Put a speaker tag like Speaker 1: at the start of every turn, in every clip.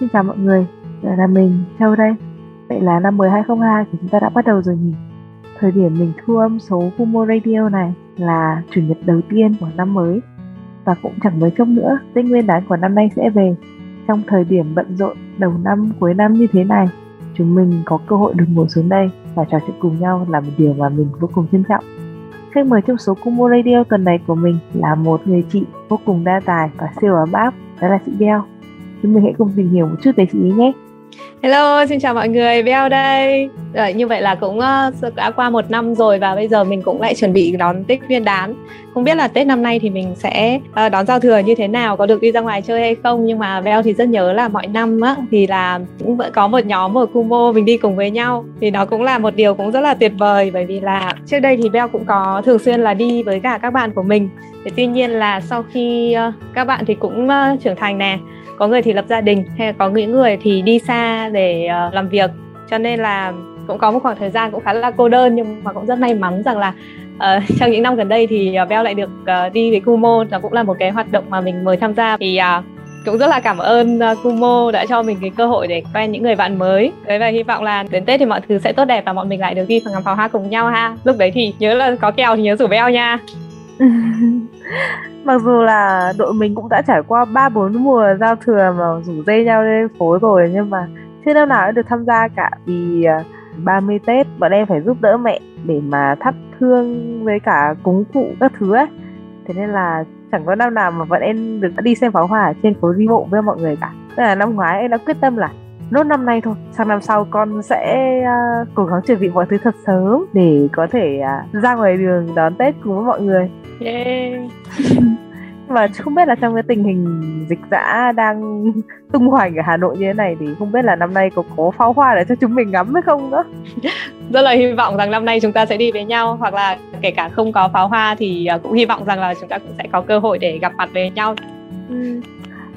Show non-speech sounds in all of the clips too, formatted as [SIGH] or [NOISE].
Speaker 1: Xin chào mọi người, Đây là mình Châu đây. Vậy là năm mới 2022 thì chúng ta đã bắt đầu rồi nhỉ? Thời điểm mình thu âm số Fumo Radio này là chủ nhật đầu tiên của năm mới và cũng chẳng mấy chốc nữa Tết Nguyên đán của năm nay sẽ về. Trong thời điểm bận rộn đầu năm cuối năm như thế này, chúng mình có cơ hội được ngồi xuống đây và trò chuyện cùng nhau là một điều mà mình vô cùng trân trọng. Khách mời trong số Kumo Radio tuần này của mình là một người chị vô cùng đa tài và siêu ấm áp, đó là chị Beo. Chúng mình hãy cùng tìm hiểu một chút về chị ý nhé.
Speaker 2: Hello, xin chào mọi người, Beo đây. Rồi, như vậy là cũng uh, đã qua một năm rồi và bây giờ mình cũng lại chuẩn bị đón Tết Nguyên đán. Không biết là Tết năm nay thì mình sẽ uh, đón giao thừa như thế nào, có được đi ra ngoài chơi hay không. Nhưng mà Beo thì rất nhớ là mọi năm á, thì là cũng vẫn có một nhóm ở Kumo mình đi cùng với nhau. Thì nó cũng là một điều cũng rất là tuyệt vời bởi vì là trước đây thì Beo cũng có thường xuyên là đi với cả các bạn của mình. Thì tuy nhiên là sau khi uh, các bạn thì cũng uh, trưởng thành nè có người thì lập gia đình hay là có những người thì đi xa để uh, làm việc. Cho nên là cũng có một khoảng thời gian cũng khá là cô đơn nhưng mà cũng rất may mắn rằng là uh, [LAUGHS] trong những năm gần đây thì ờ, uh, Beo lại được uh, đi với Kumo. Nó cũng là một cái hoạt động mà mình mời tham gia. Thì uh, cũng rất là cảm ơn uh, Kumo đã cho mình cái cơ hội để quen những người bạn mới. Đấy và hy vọng là đến Tết thì mọi thứ sẽ tốt đẹp và bọn mình lại được đi ngắm pháo hoa cùng nhau ha. Lúc đấy thì nhớ là có kèo thì nhớ rủ Beo nha. [LAUGHS]
Speaker 1: mặc dù là đội mình cũng đã trải qua ba bốn mùa giao thừa mà rủ dây nhau lên phố rồi, nhưng mà chưa năm nào đã được tham gia cả vì à, 30 Tết bọn em phải giúp đỡ mẹ để mà thắp hương với cả cúng cụ các thứ ấy. Thế nên là chẳng có năm nào mà bọn em được đi xem pháo hoa trên phố đi bộ với mọi người cả. Tức là năm ngoái em đã quyết tâm là nốt năm nay thôi sang năm sau con sẽ uh, cố gắng chuẩn bị mọi thứ thật sớm để có thể uh, ra ngoài đường đón tết cùng với mọi người
Speaker 2: yeah. [LAUGHS]
Speaker 1: mà không biết là trong cái tình hình dịch dã đang [LAUGHS] tung hoành ở Hà Nội như thế này thì không biết là năm nay có có pháo hoa để cho chúng mình ngắm hay không nữa [LAUGHS]
Speaker 2: rất là hy vọng rằng năm nay chúng ta sẽ đi với nhau hoặc là kể cả không có pháo hoa thì à, cũng hy vọng rằng là chúng ta cũng sẽ có cơ hội để gặp mặt với nhau
Speaker 1: ừ.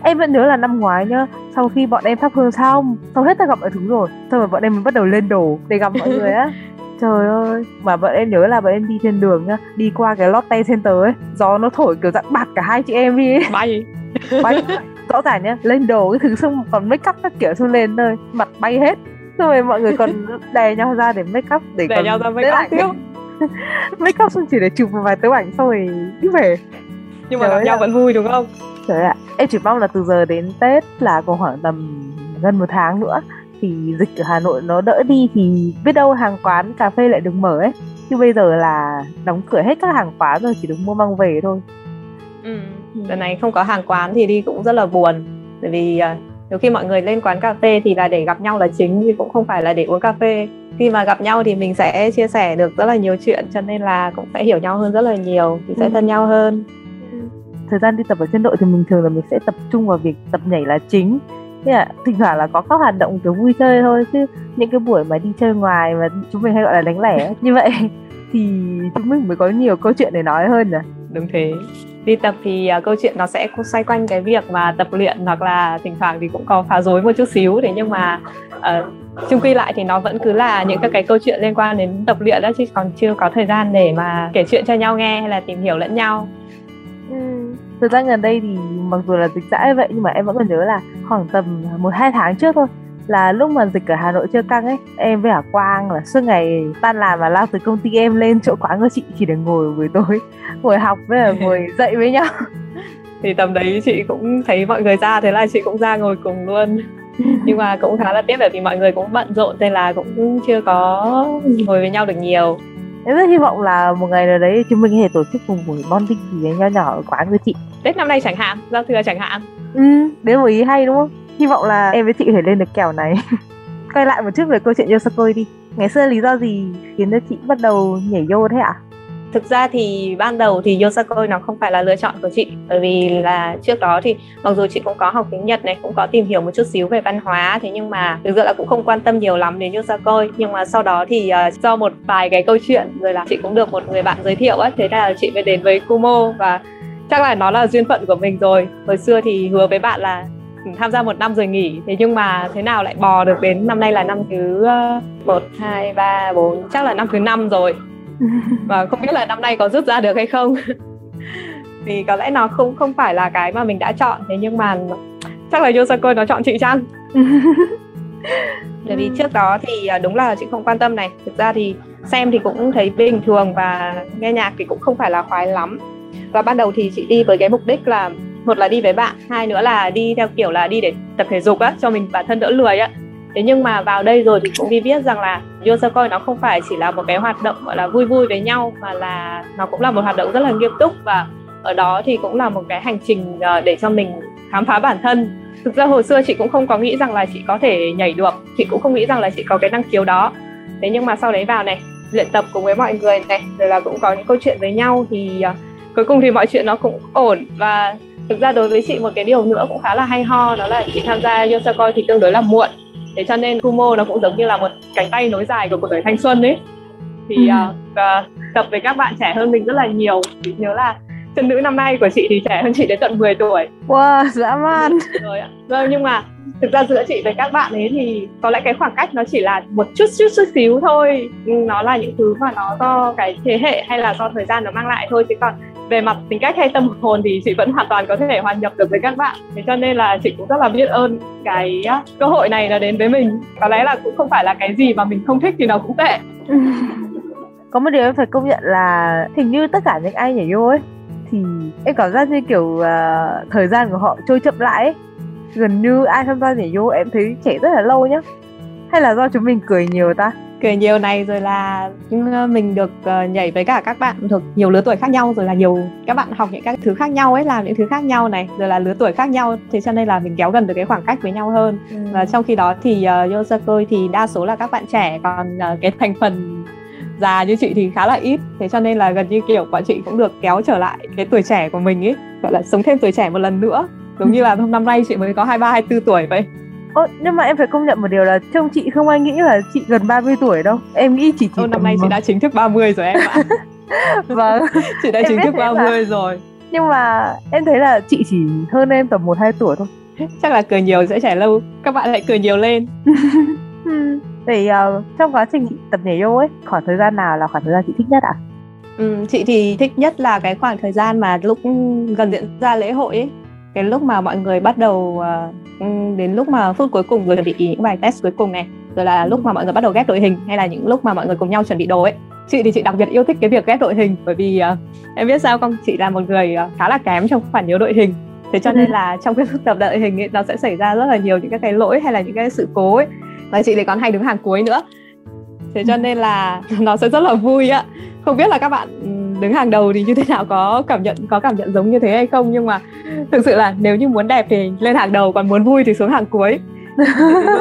Speaker 1: Em vẫn nhớ là năm ngoái nhá sau khi bọn em thắp hương xong sau hết tất cả mọi thứ rồi xong rồi bọn em mới bắt đầu lên đồ để gặp mọi người á. [LAUGHS] Trời ơi mà bọn em nhớ là bọn em đi trên đường nhá đi qua cái Lotte Center ấy gió nó thổi kiểu dạng bạt cả hai chị em đi.
Speaker 2: Bay. [LAUGHS]
Speaker 1: Bay. Rõ ràng nhá lên đồ cái thứ xong còn make up các kiểu xong lên thôi mặt bay hết. Xong rồi mọi người còn đè nhau ra để make up để
Speaker 2: đè nhau ra make up tiếp. [LAUGHS]
Speaker 1: Make up xong chỉ để chụp một vài tấm ảnh xong rồi đi về.
Speaker 2: Nhưng mà gặp nhau vẫn vui đúng không
Speaker 1: trời ạ em chỉ mong là từ giờ đến tết là còn khoảng tầm gần một tháng nữa thì dịch ở Hà Nội nó đỡ đi thì biết đâu hàng quán cà phê lại được mở ấy chứ bây giờ là đóng cửa hết các hàng quán rồi chỉ được mua mang về thôi
Speaker 2: ừ. lần này không có hàng quán thì đi cũng rất là buồn bởi vì uh, nhiều khi mọi người lên quán cà phê thì là để gặp nhau là chính chứ cũng không phải là để uống cà phê khi mà gặp nhau thì mình sẽ chia sẻ được rất là nhiều chuyện cho nên là cũng sẽ hiểu nhau hơn rất là nhiều thì sẽ ừ. thân nhau hơn
Speaker 1: ừ thời gian đi tập ở trên đội thì mình thường là mình sẽ tập trung vào việc tập nhảy là chính. Thế là thỉnh thoảng là có các hoạt động kiểu vui chơi thôi chứ những cái buổi mà đi chơi ngoài mà chúng mình hay gọi là đánh lẻ như vậy [LAUGHS] thì chúng mình mới có nhiều câu chuyện để nói hơn nè.
Speaker 2: đúng thế. Đi tập thì uh, câu chuyện nó sẽ xoay quanh cái việc mà tập luyện hoặc là thỉnh thoảng thì cũng có phá rối một chút xíu thế nhưng mà uh, chung quy lại thì nó vẫn cứ là những các cái câu chuyện liên quan đến tập luyện đó chứ còn chưa có thời gian để mà kể chuyện cho nhau nghe hay là tìm hiểu lẫn nhau
Speaker 1: ừ. Thời gian gần đây thì mặc dù là dịch dã vậy nhưng mà em vẫn còn nhớ là khoảng tầm một hai tháng trước thôi là lúc mà dịch ở Hà Nội chưa căng ấy em với Hà Quang là suốt ngày tan làm và lao từ công ty em lên chỗ quán của chị chỉ để ngồi buổi tối [LAUGHS] ngồi học với là ngồi [LAUGHS] dậy với nhau.
Speaker 2: Thì tầm đấy chị cũng thấy mọi người ra thế là chị cũng ra ngồi cùng luôn. [LAUGHS] Nhưng mà cũng khá là tiếc bởi vì mọi người cũng bận rộn nên là cũng chưa có ngồi với nhau được nhiều
Speaker 1: em rất hy vọng là một ngày nào đấy chúng mình có thể tổ chức một buổi bonding gì nho nhỏ ở quán với chị.
Speaker 2: Tết năm nay chẳng hạn. Giao thừa chẳng hạn.
Speaker 1: Ừ đấy một ý hay đúng không? Hy vọng là em với chị có thể lên được kèo này. [LAUGHS] Quay lại một chút về câu chuyện Yosakoi đi. Ngày xưa lý do gì khiến cho chị bắt đầu nhảy vô thế ạ? à?
Speaker 2: Thực ra thì ban đầu thì Yosakoi nó không phải là lựa chọn của chị bởi vì là trước đó thì mặc dù chị cũng có học tiếng Nhật này cũng có tìm hiểu một chút xíu về văn hóa thế nhưng mà thực sự là cũng không quan tâm nhiều lắm đến Yosakoi. Nhưng mà sau đó thì uh, do một vài cái câu chuyện rồi là chị cũng được một người bạn giới thiệu á thế là chị mới đến với Kumo và chắc là nó là duyên phận của mình rồi. Hồi xưa thì hứa với bạn là tham gia một năm rồi nghỉ thế nhưng mà thế nào lại bò được đến năm nay là năm thứ ờ, một hai ba bốn chắc là năm thứ năm rồi và không biết là năm nay có rút ra được hay không. [LAUGHS] Vì có lẽ nó không không phải là cái mà mình đã chọn. Thế nhưng mà chắc là Yosako nó chọn chị chăng? [LAUGHS] Bởi vì trước đó thì à, đúng là chị không quan tâm này. Thực ra thì xem thì cũng thấy bình thường và nghe nhạc thì cũng không phải là khoái lắm. Và ban đầu thì chị đi với cái mục đích là một là đi với bạn hai nữa là đi theo kiểu là đi để tập thể dục á cho mình bản thân đỡ lười á thế nhưng mà vào đây rồi thì cũng đi biết rằng là Yosakoi nó không phải chỉ là một cái hoạt động gọi là vui vui với nhau mà là nó cũng là một hoạt động rất là nghiêm túc. Và ở đó thì cũng là một cái hành trình ờ, để cho mình khám phá bản thân. Thực ra hồi xưa chị cũng không có nghĩ rằng là chị có thể nhảy được. Chị cũng không nghĩ rằng là chị có cái năng khiếu đó. Thế nhưng mà sau đấy vào này luyện tập cùng với mọi người này rồi là cũng có những câu chuyện với nhau thì uh, cuối cùng thì mọi chuyện nó cũng ổn. Và thực ra đối với chị một cái điều nữa cũng khá là hay ho đó là chị tham gia Yosakoi thì tương đối là muộn thế cho nên Kumo nó cũng giống như là một cánh tay nối dài của cuộc đời thanh xuân ấy. Thì uh, uh, tập với các bạn trẻ hơn mình rất là nhiều. Chị nhớ là chân nữ năm nay của chị thì trẻ hơn chị đến tận 10 tuổi.
Speaker 1: Wow dã man.
Speaker 2: Rồi ạ. Vâng nhưng mà thực ra giữa chị với các bạn ấy thì có lẽ cái khoảng cách nó chỉ là một chút chút chút xíu thôi. Ừ, nó là những thứ mà nó do cái thế hệ hay là do thời gian nó mang lại thôi. Chứ còn về mặt tính cách hay tâm hồn thì chị vẫn hoàn toàn có thể hòa nhập được với các bạn. Thế cho nên là chị cũng rất là biết ơn cái cơ hội này là đến với mình. Có lẽ là cũng không phải là cái gì mà mình không thích thì nó cũng tệ. [LAUGHS]
Speaker 1: Có một điều em phải công nhận là hình như tất cả những ai nhảy vô ấy thì em cảm giác như kiểu uh, thời gian của họ trôi chậm lại ấy gần như ai tham gia nhảy vô em thấy trẻ rất là lâu nhá. Hay là do chúng mình cười nhiều ta?
Speaker 2: Cười nhiều này rồi là ờ, mình được uh, nhảy với cả các bạn thuộc nhiều lứa tuổi khác nhau rồi là nhiều các bạn học những các thứ khác nhau ấy làm những thứ khác nhau này rồi là lứa tuổi khác nhau. Thế cho nên là mình kéo gần được cái khoảng cách với nhau hơn. Ừ. và trong khi đó thì uh, Yosakoi thì đa số là các bạn trẻ còn uh, cái thành phần già như chị thì khá là ít. Thế cho nên là gần như kiểu bọn chị cũng được kéo trở lại cái tuổi trẻ của mình ấy gọi là sống thêm tuổi trẻ một lần nữa giống như là năm nay chị mới có 23 24 tuổi vậy.
Speaker 1: Ồ, nhưng mà em phải công nhận một điều là trông chị không ai nghĩ là chị gần 30 tuổi đâu. Em nghĩ chị chỉ
Speaker 2: Ô, năm nay chị đã chính thức 30 rồi em ạ. [LAUGHS]
Speaker 1: Vâng. [LAUGHS]
Speaker 2: Chị đã chính thức 30 là... rồi.
Speaker 1: Nhưng mà em thấy là chị chỉ hơn em tầm 1-2 tuổi thôi. [LAUGHS]
Speaker 2: Chắc là cười nhiều sẽ trẻ lâu. Các bạn lại cười nhiều lên.
Speaker 1: Vậy uh, trong quá trình tập nhảy yoga ấy, khoảng thời gian nào là khoảng thời gian chị thích nhất ạ? À?
Speaker 2: Ừ, chị thì thích nhất là cái khoảng thời gian mà lúc gần diễn ra lễ hội ấy cái lúc mà mọi người bắt đầu uh, đến lúc mà phút cuối cùng rồi chuẩn bị những bài test cuối cùng này rồi là lúc mà mọi người bắt đầu ghép đội hình hay là những lúc mà mọi người cùng nhau chuẩn bị đồ ấy. Chị thì chị đặc biệt yêu thích cái việc ghép đội hình bởi vì uh, em biết sao không? Chị là một người uh, khá là kém trong khoản nhớ đội hình. Thế cho nên là trong cái lúc [LAUGHS] tập đội hình ấy nó sẽ xảy ra rất là nhiều những cái, cái lỗi hay là những cái sự cố ấy. Và chị lại còn hay đứng hàng cuối nữa. Thế cho nên là [LAUGHS] nó sẽ rất là vui á. Không biết là các bạn đứng hàng đầu thì như thế nào có cảm nhận, có cảm nhận giống như thế hay không? Nhưng mà thực sự là nếu như muốn đẹp thì lên hàng đầu, còn muốn vui thì xuống hàng cuối.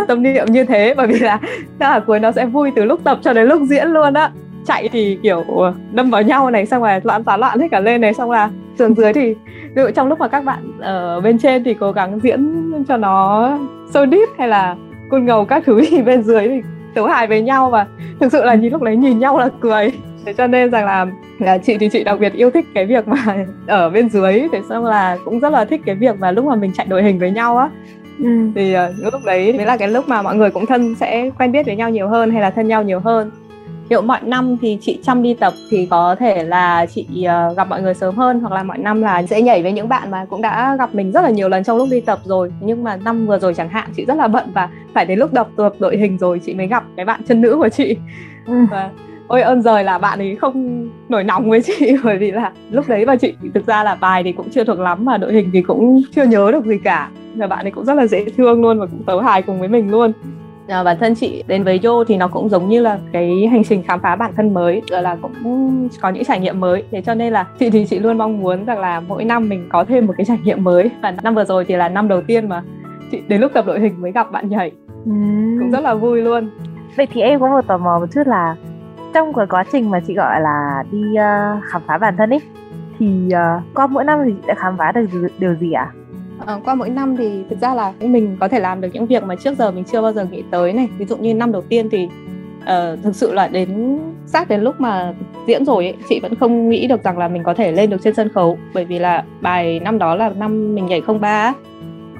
Speaker 2: Tâm niệm như thế, bởi vì là các hàng cuối nó sẽ vui từ lúc tập cho đến lúc diễn luôn á. Chạy thì kiểu đâm vào nhau này, xong rồi loạn tán loạn hết cả lên này, xong là xuống dưới thì ví dụ trong lúc mà các bạn ở bên trên thì cố gắng diễn cho nó sâu deep hay là côn ngầu các thứ [LAUGHS] thì bên dưới thì tấu hài với nhau. Và thực sự là nhìn lúc đấy nhìn nhau là cười thế cho nên rằng là, là chị thì chị đặc biệt yêu thích cái việc mà [LAUGHS] ở bên dưới. Thế xong là cũng rất là thích cái việc mà lúc mà mình chạy đội hình với nhau á. Ừ. thì uh, lúc đấy mới là cái lúc mà mọi người cũng thân sẽ quen biết với nhau nhiều hơn hay là thân nhau nhiều hơn. Liệu mọi năm thì chị chăm đi tập thì có thể là chị uh, gặp mọi người sớm hơn hoặc là mọi năm là sẽ nhảy với những bạn mà cũng đã gặp mình rất là nhiều lần trong lúc đi tập rồi. Nhưng mà năm vừa rồi chẳng hạn chị rất là bận và phải đến lúc đập tập đội hình rồi chị mới gặp cái bạn chân nữ của chị. Ừ. và ôi ơn rời là bạn ấy không nổi nóng với chị [LAUGHS] bởi vì là lúc đấy và chị thực ra là bài thì cũng chưa thuộc lắm mà đội hình thì cũng chưa nhớ được gì cả. Và bạn ấy cũng rất là dễ thương luôn và cũng tấu hài cùng với mình luôn. À, bản thân chị đến với yo thì nó cũng giống như là cái hành trình khám phá bản thân mới rồi là cũng có những trải nghiệm mới. Thế cho nên là chị thì chị luôn mong muốn rằng là mỗi năm mình có thêm một cái trải nghiệm mới. Và năm vừa rồi thì là năm đầu tiên mà chị đến lúc tập đội hình mới gặp bạn nhảy. Ừ. cũng rất là vui luôn.
Speaker 1: Vậy thì em có một tò mò một chút là trong cái quá trình mà chị gọi là đi uh, khám phá bản thân ấy thì uh, qua mỗi năm thì chị đã khám phá được điều gì ạ? À?
Speaker 2: À, qua mỗi năm thì thực ra là mình có thể làm được những việc mà trước giờ mình chưa bao giờ nghĩ tới này ví dụ như năm đầu tiên thì uh, thực sự là đến sát đến lúc mà diễn rồi ấy, chị vẫn không nghĩ được rằng là mình có thể lên được trên sân khấu bởi vì là bài năm đó là năm mình nhảy không ba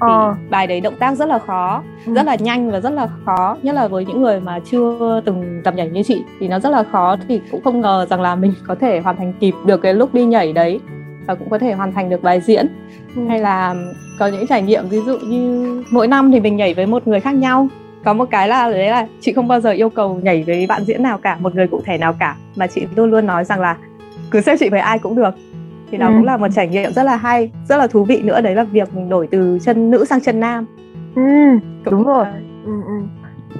Speaker 2: ờ. bài đấy động tác rất là khó ừ. rất là nhanh và rất là khó nhất là với những người mà chưa từng tập nhảy như chị thì nó rất là khó thì cũng không ngờ rằng là mình có thể hoàn thành kịp được cái lúc đi nhảy đấy và cũng có thể hoàn thành được bài diễn ừ. hay là có những trải nghiệm ví dụ như mỗi năm thì mình nhảy với một người khác nhau có một cái là đấy là chị không bao giờ yêu cầu nhảy với bạn diễn nào cả một người cụ thể nào cả mà chị luôn luôn nói rằng là cứ xếp chị với ai cũng được thì đó ừ. cũng là một trải nghiệm rất là hay rất là thú vị nữa đấy là việc đổi từ chân nữ sang chân nam
Speaker 1: ừ, đúng rồi ừ, ừ.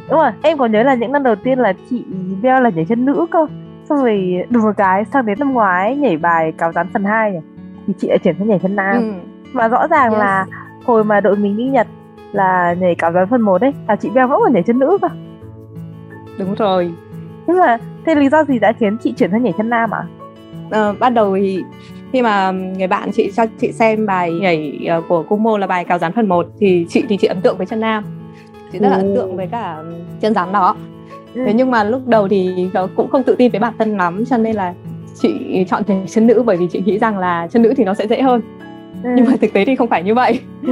Speaker 1: đúng rồi em có nhớ là những năm đầu tiên là chị Beo là nhảy chân nữ cơ xong rồi đùng một cái sang đến năm ngoái nhảy bài cáo rán phần 2 nhỉ thì chị lại chuyển sang nhảy chân nam ừ. và rõ ràng yes. là hồi mà đội mình đi Nhật là nhảy cáo rán phần 1 đấy là chị Beo vẫn còn nhảy chân nữ cơ
Speaker 2: đúng rồi
Speaker 1: nhưng mà thế lý do gì đã khiến chị chuyển sang nhảy chân nam à?
Speaker 2: Ờ, ban đầu thì khi mà người bạn chị cho chị xem bài nhảy ờ, của Kumo là bài cáo rán phần 1 thì chị thì chị ấn tượng với chân nam. Chị rất là ấn tượng với cả chân rắn đó. Thế ừ. nhưng mà lúc đầu thì cũng không tự tin với bản thân lắm cho nên là chị chọn nhảy chân nữ bởi vì chị nghĩ rằng là chân nữ thì nó sẽ dễ hơn. Ừ. nhưng mà thực tế thì không phải như vậy. [LAUGHS]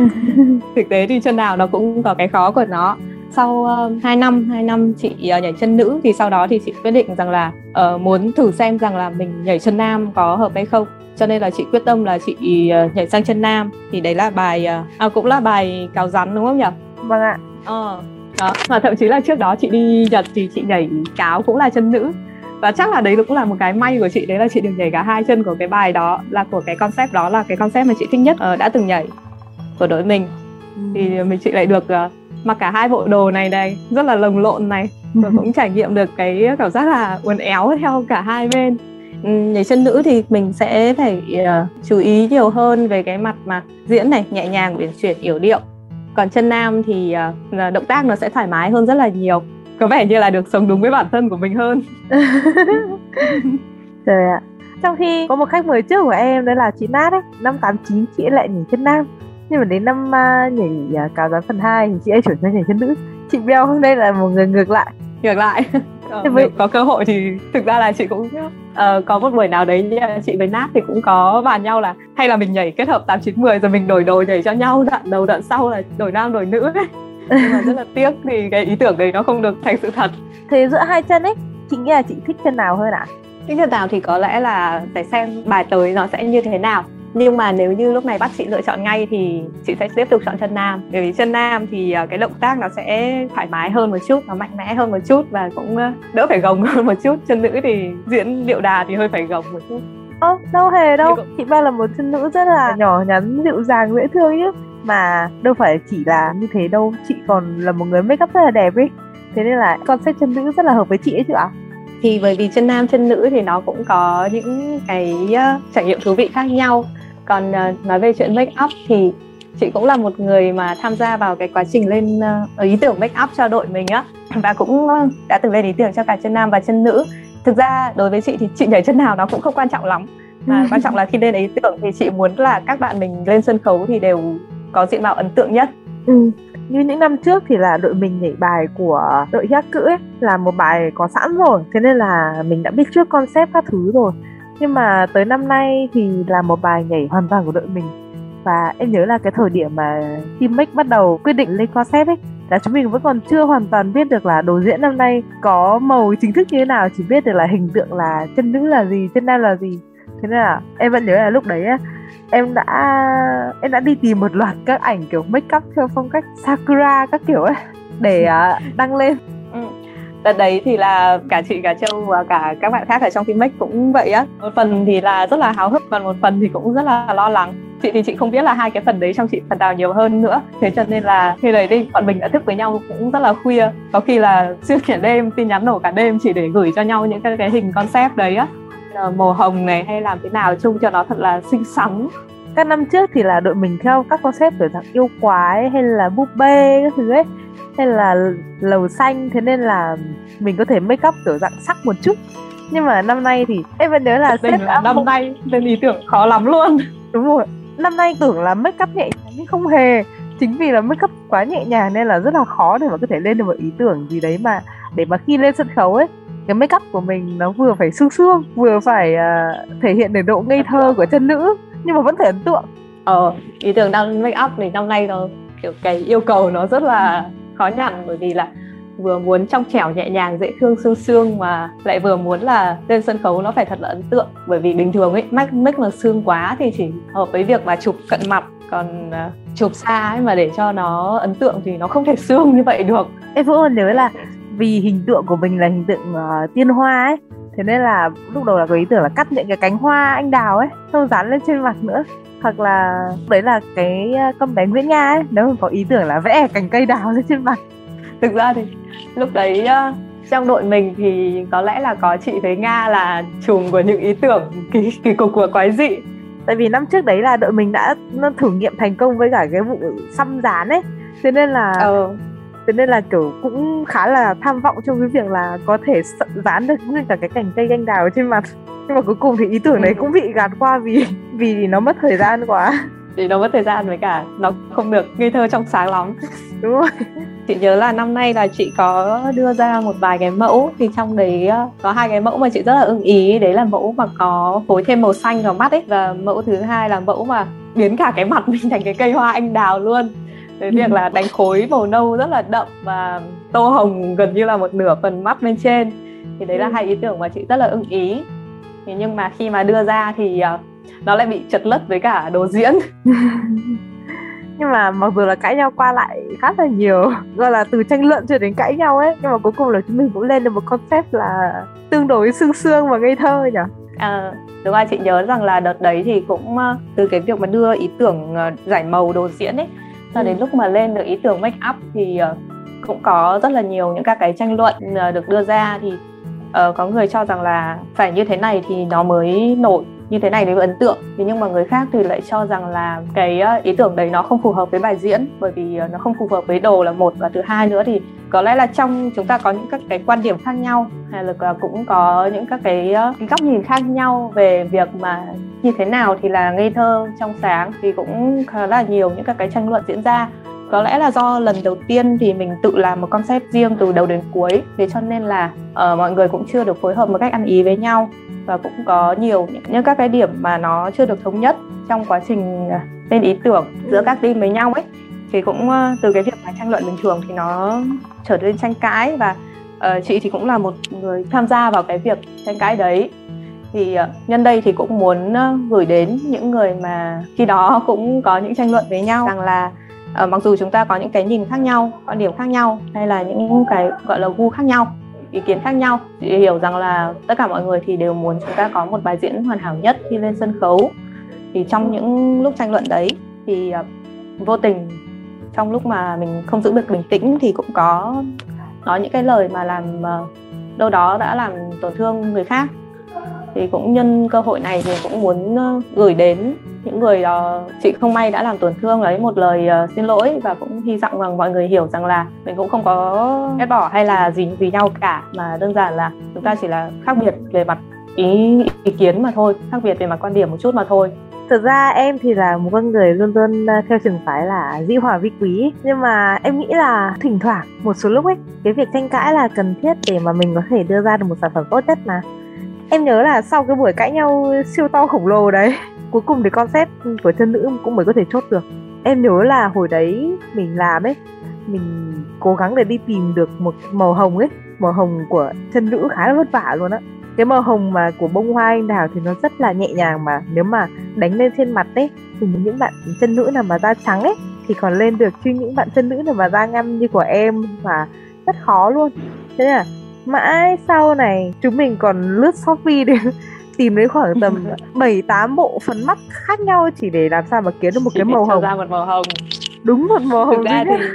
Speaker 2: Thực tế thì chân nào nó cũng có cái khó của nó sau uh, 2 năm 2 năm chị uh, nhảy chân nữ thì sau đó thì chị quyết định rằng là uh, muốn thử xem rằng là mình nhảy chân nam có hợp hay không. Cho nên là chị quyết tâm là chị uh, nhảy sang chân nam. Thì đấy là bài uh, à, cũng là bài cáo rắn đúng không nhỉ?
Speaker 1: Vâng ạ.
Speaker 2: Ờ đó. Mà thậm chí là trước đó chị đi nhật thì chị nhảy cáo cũng là chân nữ. Và chắc là đấy cũng là một cái may của chị đấy là chị được nhảy cả hai chân của cái bài đó là của cái concept đó là cái concept mà chị thích nhất uh, đã từng nhảy của đội mình. Ừ. thì mình chị lại được uh, mặc cả hai bộ đồ này này rất là lồng lộn này. Và [LAUGHS] cũng trải nghiệm được cái cảm giác là uốn éo theo cả hai bên. Ừ, nhảy chân nữ thì mình sẽ phải uh, chú ý nhiều hơn về cái mặt mà diễn này nhẹ nhàng uyển chuyển yểu điệu. Còn chân nam thì uh, động tác nó sẽ thoải mái hơn rất là nhiều. Có vẻ như là được sống đúng với bản thân của mình hơn. [LAUGHS]
Speaker 1: Trời ạ. Trong khi có một khách mời trước của em đấy là chị Nát ấy năm 89 chị lại nhảy chân nam nhưng mà đến năm uh, nhảy uh, cáo gián phần 2 thì chị ấy chuyển sang nhảy chân nữ. Chị Beo hôm nay là một người ngược lại.
Speaker 2: Ngược lại. [LAUGHS] Ờ, với... có cơ hội thì thực ra là chị cũng uh, có một buổi nào đấy chị với Nát thì cũng có bàn nhau là hay là mình nhảy kết hợp tám chín mười rồi mình đổi đồ nhảy cho nhau đoạn đầu đoạn sau là đổi nam đổi nữ ấy. Nhưng mà rất là [LAUGHS] tiếc thì cái ý tưởng đấy nó không được thành sự thật.
Speaker 1: Thế giữa hai chân ấy chị nghĩ là chị thích chân nào hơn ạ? À?
Speaker 2: thích chân nào thì có lẽ là phải xem bài tới nó sẽ như thế nào nhưng mà nếu như lúc này bắt chị lựa chọn ngay thì chị sẽ tiếp tục chọn chân nam. Bởi vì chân nam thì à, cái động tác nó sẽ thoải mái hơn một chút nó mạnh mẽ hơn một chút và cũng à, đỡ phải gồng [LAUGHS] hơn một chút. Chân nữ thì diễn điệu đà thì hơi phải gồng một chút.
Speaker 1: Ơ đâu hề đâu. cũng... chị ba là một chân nữ rất là nhỏ nhắn dịu dàng dễ thương chứ mà đâu phải chỉ là như thế đâu. Chị còn là một người make up rất là đẹp ấy. Thế nên là concept chân nữ rất là hợp với chị ấy chứ ạ?
Speaker 2: Thì bởi vì chân nam chân nữ thì nó cũng có những cái uh, trải nghiệm thú vị khác nhau còn uh, nói về chuyện make up thì chị cũng là một người mà tham gia vào cái quá trình lên uh, ý tưởng make up cho đội mình á. Và cũng uh, đã từng lên ý tưởng cho cả chân nam và chân nữ. Thực ra đối với chị thì chị nhảy chân nào nó cũng không quan trọng lắm. Mà [LAUGHS] quan trọng là khi lên ý tưởng thì chị muốn là các bạn mình lên sân khấu thì đều có diện mạo ấn tượng nhất.
Speaker 1: Ừ. như những năm trước thì là đội mình nhảy bài của đội cữ ấy là một bài có sẵn rồi. Thế nên là mình đã biết trước concept các thứ rồi nhưng mà tới năm nay thì là một bài nhảy hoàn toàn của đội mình. Và em nhớ là cái thời điểm mà team make bắt đầu quyết định lên concept ấy là chúng mình vẫn còn chưa hoàn toàn biết được là đồ diễn năm nay có màu chính thức như thế nào chỉ biết được là hình tượng là chân nữ là gì chân nam là gì. Thế nên là em vẫn nhớ là lúc đấy á em đã em đã đi tìm một loạt các ảnh kiểu make up theo phong cách sakura các kiểu ấy để uh, đăng lên.
Speaker 2: Ừ đợt đấy thì là cả chị cả châu và cả các bạn khác ở trong team cũng vậy á. Một phần thì là rất là háo hức và một phần thì cũng rất là lo lắng. Chị thì chị không biết là hai cái phần đấy trong chị phần nào nhiều hơn nữa. Thế cho nên là khi đấy đi bọn mình đã thức với nhau cũng rất là khuya. Có khi là [LAUGHS] xuyên cả đêm tin nhắn nổ cả đêm chỉ để gửi cho nhau những cái, cái hình concept đấy á. Ờ, màu hồng này hay làm thế nào chung cho nó thật là xinh xắn.
Speaker 1: Các năm trước thì là đội mình theo các concept kiểu dạng yêu quái hay là búp bê các thứ ấy hay là lầu xanh thế nên là mình có thể make up kiểu dạng sắc một chút. Nhưng mà năm nay thì em vẫn nhớ là
Speaker 2: sếp là năm nay lên ý tưởng khó lắm luôn.
Speaker 1: Đúng rồi năm nay tưởng là make up nhẹ nhàng nhưng không hề. Chính vì là make up quá nhẹ nhàng nên là rất là khó để mà có thể lên được một ý tưởng gì đấy mà để mà khi lên sân khấu ấy cái make up của mình nó vừa phải sương sương vừa phải uh, thể hiện được độ ngây thơ của chân nữ nhưng mà vẫn thể ấn tượng.
Speaker 2: Ờ ý tưởng đang make up thì năm nay nó kiểu cái yêu cầu nó rất là khó nhằn bởi vì là vừa muốn trong trẻo nhẹ nhàng dễ thương sương sương mà lại vừa muốn là lên sân khấu nó phải thật là ấn tượng. Bởi vì bình thường ấy mic mic mà sương quá thì chỉ hợp với việc mà chụp cận mặt còn uh, chụp xa ấy mà để cho nó ấn tượng thì nó không thể sương như vậy được.
Speaker 1: Em vẫn nhớ là vì hình tượng của mình là hình tượng uh, tiên hoa ấy thế nên là lúc đầu là có ý tưởng là cắt những cái cánh hoa anh đào ấy xong dán lên trên mặt nữa hoặc là đấy là cái ờ, con bé Nguyễn Nga ấy, nếu mà có ý tưởng là vẽ cành cây đào [LAUGHS] lên trên mặt.
Speaker 2: Thực ra thì lúc đấy ờ, trong đội mình thì có lẽ là có chị với Nga là chùm của những ý tưởng kỳ kỳ cục của quái dị.
Speaker 1: Tại vì năm trước đấy là đội mình đã thử nghiệm thành công với cả cái vụ xăm dán ấy. Thế nên là ừ thế nên là kiểu cũng khá là tham vọng trong cái việc là có thể dán được nguyên cả cái cành cây anh đào trên mặt. [LAUGHS] Nhưng mà cuối cùng thì ý tưởng đấy ừ. cũng bị gạt qua vì [LAUGHS] vì nó mất thời gian quá. [LAUGHS]
Speaker 2: Vì nó mất thời gian với cả nó không được ngây thơ trong sáng lắm.
Speaker 1: Đúng rồi.
Speaker 2: Chị nhớ là năm nay là chị có đưa ra một vài cái mẫu thì trong đấy ờ, có hai cái mẫu mà chị rất là ưng ý. Đấy là mẫu mà có phối thêm màu xanh vào mắt ấy và mẫu thứ hai là mẫu mà biến cả cái mặt mình thành cái cây hoa anh đào luôn cái việc là đánh [LAUGHS] khối màu nâu rất là đậm và tô hồng gần như là một nửa phần mắt bên trên. Thì đấy là ừ. hai ý tưởng mà chị rất là ưng ý. Thế nhưng mà khi mà đưa ra thì uh, nó lại bị chật lất với cả đồ diễn. [LAUGHS]
Speaker 1: Nhưng mà mặc dù là cãi nhau qua lại khá là nhiều gọi là từ tranh luận cho đến cãi nhau ấy nhưng mà cuối cùng là chúng mình cũng lên được một concept là tương đối sương sương và ngây thơ nhỉ?
Speaker 2: À, đúng rồi chị nhớ rằng là đợt đấy thì cũng uh, từ cái việc mà đưa ý tưởng giải màu đồ diễn ấy cho đến lúc mà lên được ý tưởng make up thì ờ, cũng có rất là nhiều những các cái tranh luận ờ, được đưa ra thì uh, có người cho rằng là phải như thế này thì nó mới nổi như thế này mới ấn tượng. Thế nhưng mà người khác thì lại cho rằng là cái ý tưởng đấy nó không phù hợp với bài diễn bởi vì nó không phù hợp với đồ là một và thứ hai nữa thì có lẽ là trong chúng ta có những các cái quan điểm khác nhau hay là cũng có những các cái, cái góc nhìn khác nhau về việc mà như thế nào thì là ngây thơ trong sáng thì cũng khá là nhiều những các cái tranh luận diễn ra. Có lẽ là do lần đầu tiên thì mình tự làm một concept riêng từ đầu đến cuối thế cho nên là uh, mọi người cũng chưa được phối hợp một cách ăn ý với nhau và cũng có nhiều những, các cái điểm mà nó chưa được thống nhất trong quá trình ờ, lên ý tưởng giữa các team với nhau ấy. Thì cũng uh, từ cái việc mà tranh luận bình thường thì nó trở nên tranh cãi và uh, chị thì cũng là một người tham gia vào cái việc tranh cãi đấy thì ờ, nhân đây thì cũng muốn ờ, gửi đến những người mà khi đó cũng có những tranh luận với nhau rằng là uh, mặc dù chúng ta có những cái nhìn khác nhau quan điểm khác nhau hay là những cái gọi là gu khác nhau ý kiến khác nhau thì hiểu rằng là tất cả mọi người thì đều muốn chúng ta có một bài diễn hoàn hảo nhất khi lên sân khấu. Thì trong những lúc tranh luận đấy thì uh, vô tình trong lúc mà mình không giữ được bình tĩnh thì cũng có nói những cái lời mà làm uh, đâu đó đã làm tổn thương người khác thì cũng nhân cơ hội này thì cũng muốn ờ, gửi đến những người uh, chị không may đã làm tổn thương đấy một lời uh, xin lỗi và cũng hy vọng rằng mọi người hiểu rằng là mình cũng không có ghét bỏ hay là gì vì nhau cả mà đơn giản là chúng ta chỉ là khác biệt về mặt ý ý kiến mà thôi khác biệt về mặt quan điểm một chút mà thôi.
Speaker 1: Thực ra em thì là một con người luôn luôn theo trường phái là dĩ hòa vi quý nhưng mà em nghĩ là thỉnh thoảng một số lúc ấy cái việc tranh cãi là cần thiết để mà mình có thể đưa ra được một sản phẩm tốt nhất mà em nhớ là sau cái buổi cãi nhau siêu to khổng lồ đấy, [LAUGHS] cuối cùng thì concept của chân nữ cũng mới có thể chốt được. Em nhớ là hồi đấy mình làm ấy, mình cố gắng để đi tìm được một màu hồng ấy, màu hồng của chân nữ khá là vất vả luôn á. Cái màu hồng mà của bông hoa anh đào thì nó rất là nhẹ nhàng mà, nếu mà đánh lên trên mặt ấy, thì những bạn chân nữ nào mà da trắng ấy, thì còn lên được chứ những bạn chân nữ nào mà da ngăm như của em và rất khó luôn. Thế nên là mãi sau này chúng mình còn lướt shopee để [LAUGHS] tìm đến khoảng tầm [LAUGHS] bảy tám bộ phấn mắt khác nhau chỉ để làm sao mà kiếm được một chỉ cái màu hồng
Speaker 2: ra một màu hồng
Speaker 1: đúng một màu hồng
Speaker 2: ra thì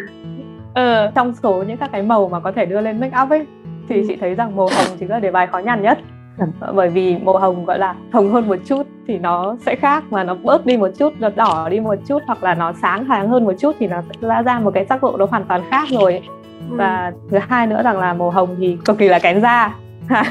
Speaker 2: ờ, trong số những các cái màu mà có thể đưa lên make up ấy thì ừ. chị thấy rằng màu hồng chính là đề bài khó nhằn nhất ừ. bởi vì màu hồng gọi là hồng hơn một chút thì nó sẽ khác mà nó bớt đi một chút nó đỏ đi một chút hoặc là nó sáng sáng hơn một chút thì nó sẽ ra ra một cái sắc độ nó hoàn toàn khác rồi. Và thứ hai nữa rằng là màu hồng thì cực kỳ là kén da. [LAUGHS]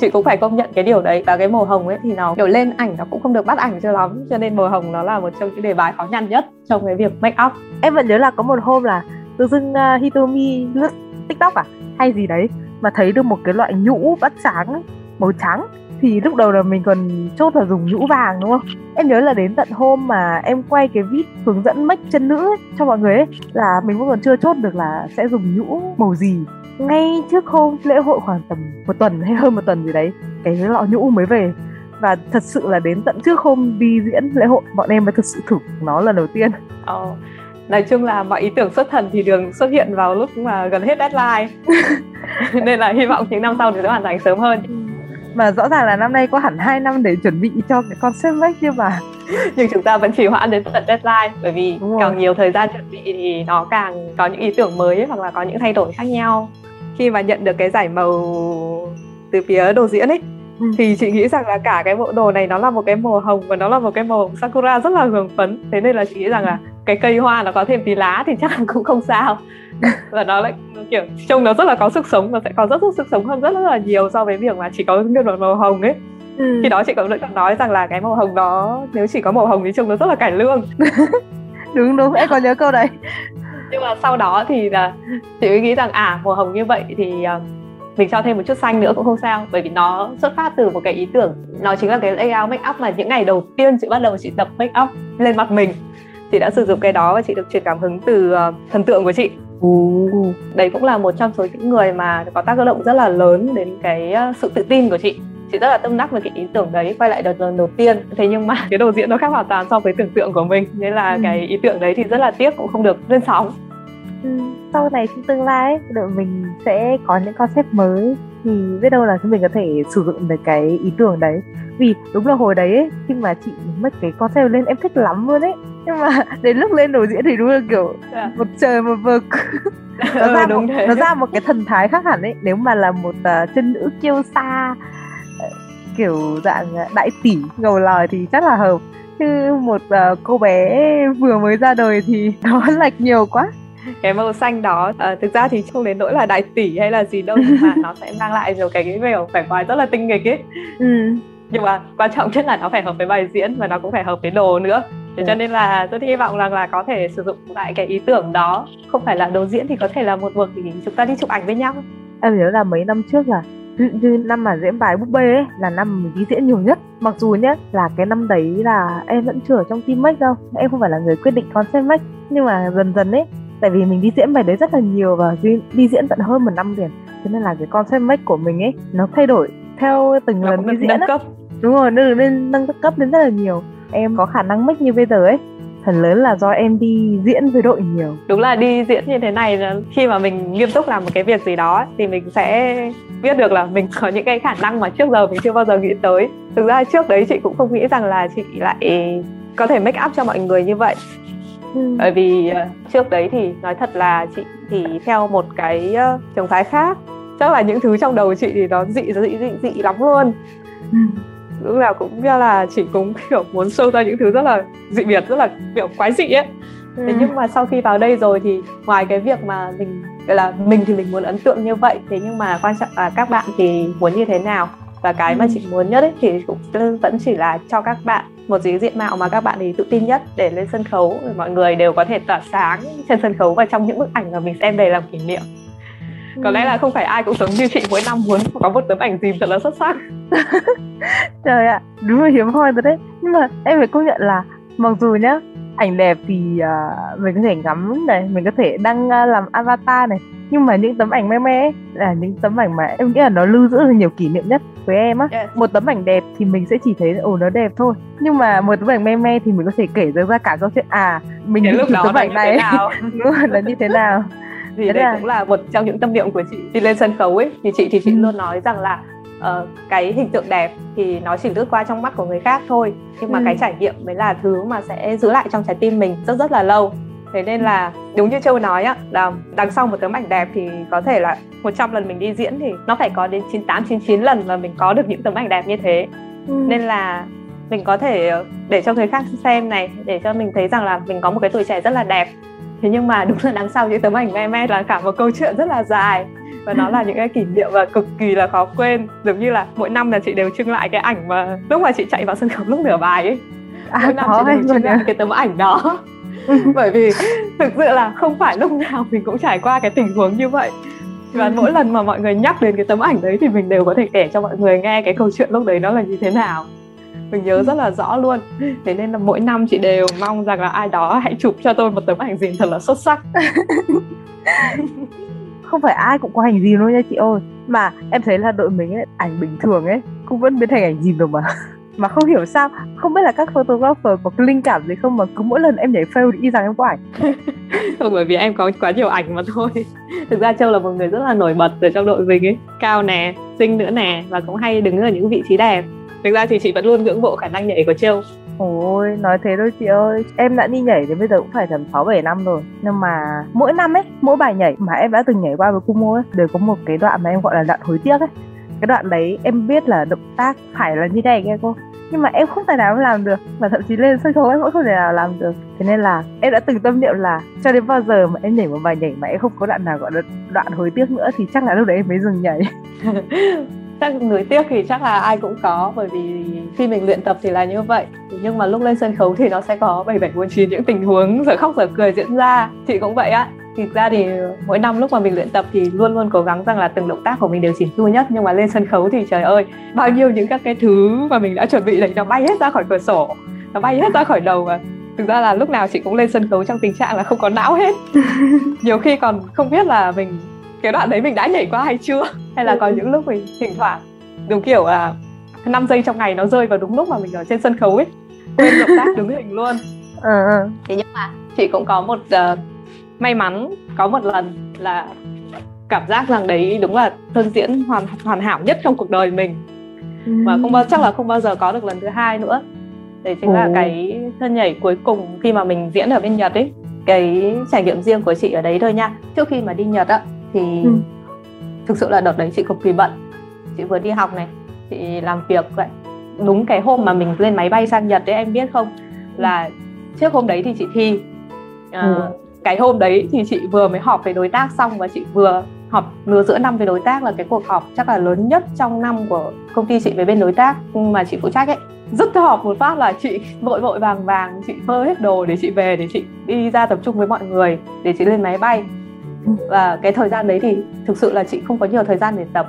Speaker 2: Chị cũng phải công nhận cái điều đấy. Và cái màu hồng ấy thì nó kiểu lên ảnh nó cũng không được bắt ảnh cho lắm. Cho nên màu hồng nó là một trong những đề bài khó nhằn nhất trong cái việc make up.
Speaker 1: Em vẫn nhớ là có một hôm là tự dưng uh, Hitomi lướt tiktok à? Hay gì đấy mà thấy được một cái loại nhũ bắt sáng ấy, màu trắng thì lúc đầu là mình còn chốt là dùng nhũ vàng đúng không? Em nhớ là đến tận hôm mà em quay cái vít hướng dẫn make chân nữ ấy, cho mọi người ấy là mình vẫn còn chưa chốt được là sẽ dùng nhũ màu gì. Ngay trước hôm lễ hội khoảng tầm một tuần hay hơn một tuần gì đấy cái lọ nhũ mới về. Và thật sự là đến tận trước hôm đi diễn lễ hội bọn em mới thực sự thử nó lần đầu tiên.
Speaker 2: Oh, nói chung là mọi ý tưởng xuất thần thì đường xuất hiện vào lúc mà gần hết deadline. [LAUGHS] [LAUGHS] Nên là hy vọng những năm sau thì sẽ hoàn thành sớm hơn
Speaker 1: mà rõ ràng là năm nay có hẳn 2 năm để chuẩn bị cho cái concept make nhưng mà [LAUGHS]
Speaker 2: nhưng chúng ta vẫn trì hoãn đến tận deadline bởi vì càng nhiều thời gian chuẩn bị thì nó càng có những ý tưởng mới hoặc là có những thay đổi khác nhau khi mà nhận được cái giải màu từ phía đồ diễn ấy. Thì chị nghĩ rằng là cả cái bộ đồ này nó là một cái màu hồng và nó là một cái màu sakura rất là hưởng phấn. Thế nên là chị nghĩ rằng là cái cây hoa nó có thêm tí lá thì chắc là cũng không sao. [LAUGHS] Và nó lại kiểu trông nó rất là có sức sống và sẽ có rất rất sức sống hơn rất, rất là nhiều so với việc mà chỉ có nguyên một màu hồng ấy. Ừ. khi đó chị cũng còn nói rằng là cái màu hồng đó nếu chỉ có màu hồng thì trông nó rất là cải lương. [LAUGHS]
Speaker 1: Đúng đúng em còn nhớ câu đấy.
Speaker 2: Nhưng mà sau đó thì là chị nghĩ rằng à màu hồng như vậy thì uh, mình cho thêm một chút xanh nữa cũng không sao bởi vì nó xuất phát từ một cái ý tưởng nó chính là cái layout make up mà những ngày đầu tiên chị bắt đầu chị tập make up lên mặt mình chị đã sử dụng cái đó và chị được truyền cảm hứng từ uh, thần tượng của chị Uh. Đấy cũng là một trong số những người mà có tác động rất là lớn đến cái uh, sự tự tin của chị chị rất là tâm đắc với cái ý tưởng đấy quay lại đợt lần đầu tiên thế nhưng mà [LAUGHS] cái đồ diễn nó khác hoàn toàn so với tưởng tượng của mình nên là ừ. cái ý tưởng đấy thì rất là tiếc cũng không được lên sóng.
Speaker 1: Sau này trong tương lai đội mình sẽ có những concept mới thì biết đâu là chúng mình có thể sử dụng được cái ý tưởng đấy vì đúng là hồi đấy ấy, khi mà chị mất cái concept lên em thích lắm luôn ấy nhưng mà [LAUGHS] đến lúc lên đồ diễn thì đúng là kiểu yeah. Dạ. một trời một vực [LAUGHS] nó ừ, ra đúng một, thế. nó ra một cái thần thái khác hẳn ấy nếu mà là một uh, chân nữ kiêu sa ờ, kiểu dạng đại tỷ ngầu lòi thì chắc là hợp chứ một uh, cô bé vừa mới ra đời thì [LAUGHS] nó lệch nhiều quá
Speaker 2: cái màu xanh đó uh, thực ra thì không đến nỗi là đại tỷ hay là gì đâu mà nó sẽ mang lại nhiều cái cái kiểu vẻ ngoài rất là tinh nghịch ấy. Ừ. nhưng mà quan trọng nhất là nó phải hợp với bài diễn và nó cũng phải hợp với đồ nữa. Thế cho nên là tôi hy vọng rằng là có thể sử dụng lại cái ý tưởng đó. Không phải là đồ diễn thì có thể là một cuộc thì chúng ta đi chụp ảnh với nhau.
Speaker 1: Em nhớ là mấy năm trước là như năm mà diễn bài búp bê ấy là năm mình đi diễn nhiều nhất. Mặc dù nhé là cái năm đấy là em vẫn chưa ở trong team make đâu. Em không phải là người quyết định concept make nhưng mà dần dần ấy tại vì mình đi diễn bài đấy rất là nhiều và đi, đi diễn tận hơn một năm liền. Cho nên là cái concept make của mình ấy nó thay đổi theo từng lần đi diễn nâng cấp. Đúng rồi nó lên nâng cấp lên rất là nhiều. Em có khả năng make như bây giờ ấy phần lớn là do em đi diễn với đội nhiều.
Speaker 2: Đúng là đi diễn như thế này là khi mà mình nghiêm túc làm một cái việc gì đó thì mình sẽ biết được là mình có những cái khả năng mà trước giờ mình chưa bao giờ nghĩ tới. Thực ra trước đấy chị cũng không nghĩ rằng là chị lại có thể make up cho mọi người như vậy ừ. bởi vì ờ, trước đấy thì nói thật là chị thì theo một cái ờ, trường phái khác chắc là những thứ trong đầu chị thì nó dị dị dị dị lắm luôn ừ lúc nào cũng như là chị cũng [LAUGHS] kiểu muốn show ra những thứ rất là dị biệt rất là kiểu quái dị ấy ừ. thế nhưng mà sau khi vào đây rồi thì ngoài cái việc mà mình gọi là mình thì mình muốn ấn tượng như vậy thế nhưng mà quan trọng là các bạn thì muốn như thế nào và cái mà chị muốn nhất ấy thì cũng vẫn chỉ là cho các bạn một cái diện mạo mà các bạn thì tự tin nhất để lên sân khấu. Mọi người đều có thể tỏa sáng trên sân khấu và trong những bức ảnh mà mình xem đầy làm kỷ niệm. Có lẽ là không phải ai cũng giống như chị mỗi năm muốn có một tấm ảnh dìm thật là xuất sắc. [LAUGHS]
Speaker 1: Trời ạ đúng là hiếm hoi rồi đấy. Nhưng mà em phải công nhận là mặc dù nhá ảnh đẹp thì uh, mình có thể ngắm này mình có thể đăng uh, làm avatar này. Nhưng mà những tấm ảnh me me là những tấm ảnh mà em nghĩ là nó lưu giữ được nhiều kỷ niệm nhất với em á. Yes. một tấm ảnh đẹp thì mình sẽ chỉ thấy ồ nó đẹp thôi. Nhưng mà một tấm ảnh me me thì mình có thể kể ra cả câu chuyện à mình
Speaker 2: lúc đó tấm ảnh này [LAUGHS]
Speaker 1: là như thế nào.
Speaker 2: Thì đây là... cũng là một trong những tâm niệm của chị. Đi lên sân khấu ấy thì chị thì chị ừ. luôn nói rằng là uh, cái hình tượng đẹp thì nó chỉ lướt qua trong mắt của người khác thôi nhưng mà ừ. cái trải nghiệm mới là thứ mà sẽ giữ lại trong trái tim mình rất rất là lâu thế nên là đúng như châu nói á là đằng sau một tấm ảnh đẹp thì có thể là 100 lần mình đi diễn thì nó phải có đến 98 99 lần mà mình có được những tấm ảnh đẹp như thế ừ. nên là mình có thể ờ, để cho người khác xem này để cho mình thấy rằng là mình có một cái tuổi trẻ rất là đẹp thế nhưng mà đúng là đằng sau những tấm ảnh me me là cả một câu chuyện rất là dài. Và nó là những cái kỷ niệm và cực kỳ là khó quên. Giống như là mỗi năm là chị đều trưng lại cái ảnh mà lúc mà chị chạy vào sân khấu lúc nửa bài ấy. À, mỗi năm chị đều trưng lại cái tấm ảnh đó. Bởi vì thực sự là không phải lúc nào mình cũng trải qua cái tình huống như vậy. Và mỗi lần mà mọi người nhắc đến cái tấm ảnh đấy thì mình đều có thể kể cho mọi người nghe cái câu chuyện lúc đấy nó là như thế nào mình nhớ rất là rõ luôn. Thế nên là mỗi năm chị đều mong rằng là ai đó hãy chụp cho tôi một tấm ảnh gì thật là xuất sắc. [LAUGHS]
Speaker 1: Không phải ai cũng có ảnh gì đâu nha chị ơi. Mà em thấy là đội mình ấy ảnh bình thường ấy cũng vẫn biến thành ảnh gì rồi mà. [LAUGHS] Mà không hiểu sao không biết là các photographer có cái linh cảm gì không mà cứ mỗi lần em nhảy fail thì y rằng em có ảnh. [LAUGHS]
Speaker 2: Không bởi vì em có quá nhiều ảnh mà thôi. Thực ra châu là một người rất là nổi bật ở trong đội mình ấy. Cao nè xinh nữa nè và cũng hay đứng ở những vị trí đẹp thực ra thì chị vẫn luôn ngưỡng mộ khả năng nhảy của châu.
Speaker 1: Ôi, nói thế thôi chị ơi. Em đã đi nhảy đến bây giờ cũng phải tầm 6-7 năm rồi. Nhưng mà mỗi năm ấy, mỗi bài nhảy mà em đã từng nhảy qua với Kumo ấy Đều có một cái đoạn mà em gọi là đoạn hối tiếc ấy. Cái đoạn đấy em biết là động tác phải là như này nghe cô. Nhưng mà em không thể nào làm được và thậm chí lên sân khấu em cũng không thể nào làm được. Thế nên là em đã từng tâm niệm là cho đến bao giờ mà em nhảy một bài nhảy mà em không có đoạn nào gọi là đoạn hối tiếc nữa thì chắc là lúc đấy em mới dừng nhảy [LAUGHS]
Speaker 2: chắc nuối tiếc thì chắc là ai cũng có bởi vì khi mình luyện tập thì là như vậy. Nhưng mà lúc lên sân khấu thì nó sẽ có bảy bảy bốn chín những tình huống giờ khóc giờ cười diễn ra. Chị cũng vậy á. Thực ra thì mỗi năm lúc mà mình luyện tập thì luôn luôn cố gắng rằng là từng động tác của mình đều chỉnh chu nhất. Nhưng mà lên sân khấu thì trời ơi bao nhiêu những các cái thứ mà mình đã chuẩn bị đấy nó bay hết ra khỏi cửa sổ nó bay hết ra khỏi đầu mà. Thực ra là lúc nào chị cũng lên sân khấu trong tình trạng là không có não hết. [LAUGHS] Nhiều khi còn không biết là mình cái đoạn đấy mình đã nhảy qua hay chưa? Hay là có những lúc mình thỉnh thoảng đúng kiểu là 5 giây trong ngày nó rơi vào đúng lúc mà mình ở trên sân khấu ấy. Quên động tác đứng hình luôn. Ừ. [LAUGHS] thế nhưng mà chị cũng có một uh, may mắn có một lần là cảm giác rằng đấy đúng là thân diễn hoàn hoàn hảo nhất trong cuộc đời mình. Mà không bao chắc là không bao giờ có được lần thứ hai nữa. Đấy chính là cái thân nhảy cuối cùng khi mà mình diễn ở bên Nhật ấy. Cái trải nghiệm riêng của chị ở đấy thôi nha. Trước khi mà đi Nhật á thì ừ. thực sự là đợt đấy chị cực kỳ bận. Chị vừa đi học này chị làm việc vậy đúng cái hôm mà mình lên máy bay sang Nhật đấy em biết không? Là trước hôm đấy thì chị thi. À, ừ. cái hôm đấy thì chị vừa mới họp với đối tác xong và chị vừa họp nửa giữa năm với đối tác là cái cuộc họp chắc là lớn nhất trong năm của công ty chị với bên đối tác mà chị phụ trách ấy. Dứt họp một phát là chị [LAUGHS] vội vội vàng vàng chị phơ hết đồ để chị về để chị đi ra tập trung với mọi người để chị lên máy bay và cái thời gian đấy thì thực sự là chị không có nhiều thời gian để tập.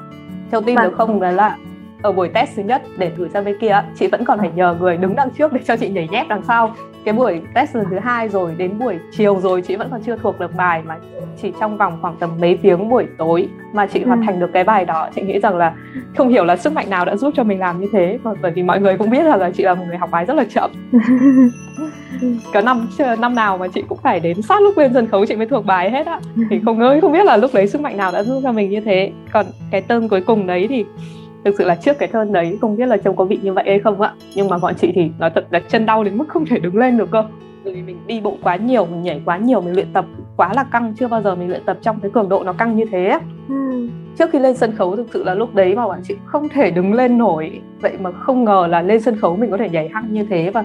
Speaker 2: Theo tin được không là là ở buổi test thứ nhất để gửi sang bên kia chị vẫn còn phải nhờ người đứng đằng trước để cho chị nhảy nhép đằng sau cái buổi test lần thứ hai rồi đến buổi chiều rồi chị vẫn còn chưa thuộc được bài mà chỉ trong vòng khoảng tầm mấy tiếng buổi tối mà chị hoàn thành được cái bài đó. Chị nghĩ rằng là không hiểu là sức mạnh nào đã giúp cho mình làm như thế bởi vì mọi người cũng biết là, là chị là một người học bài rất là chậm. [LAUGHS] Có năm năm nào mà chị cũng phải đến sát lúc lên sân khấu chị mới thuộc bài hết á. Thì không ngơi không biết là lúc đấy sức mạnh nào đã giúp cho mình như thế. Còn cái tên cuối cùng đấy thì thực sự là trước cái thân đấy không biết là trông có bị như vậy hay không ạ. Nhưng mà bọn chị thì nói thật là chân đau đến mức không thể đứng lên được cơ. Bởi vì mình đi bộ quá nhiều mình nhảy quá nhiều mình luyện tập quá là căng chưa bao giờ mình luyện tập trong cái cường độ nó căng như thế ừ. trước khi lên sân khấu thực sự là lúc đấy mà bọn chị không thể đứng lên nổi. Vậy mà không ngờ là lên sân khấu mình có thể nhảy hăng như thế và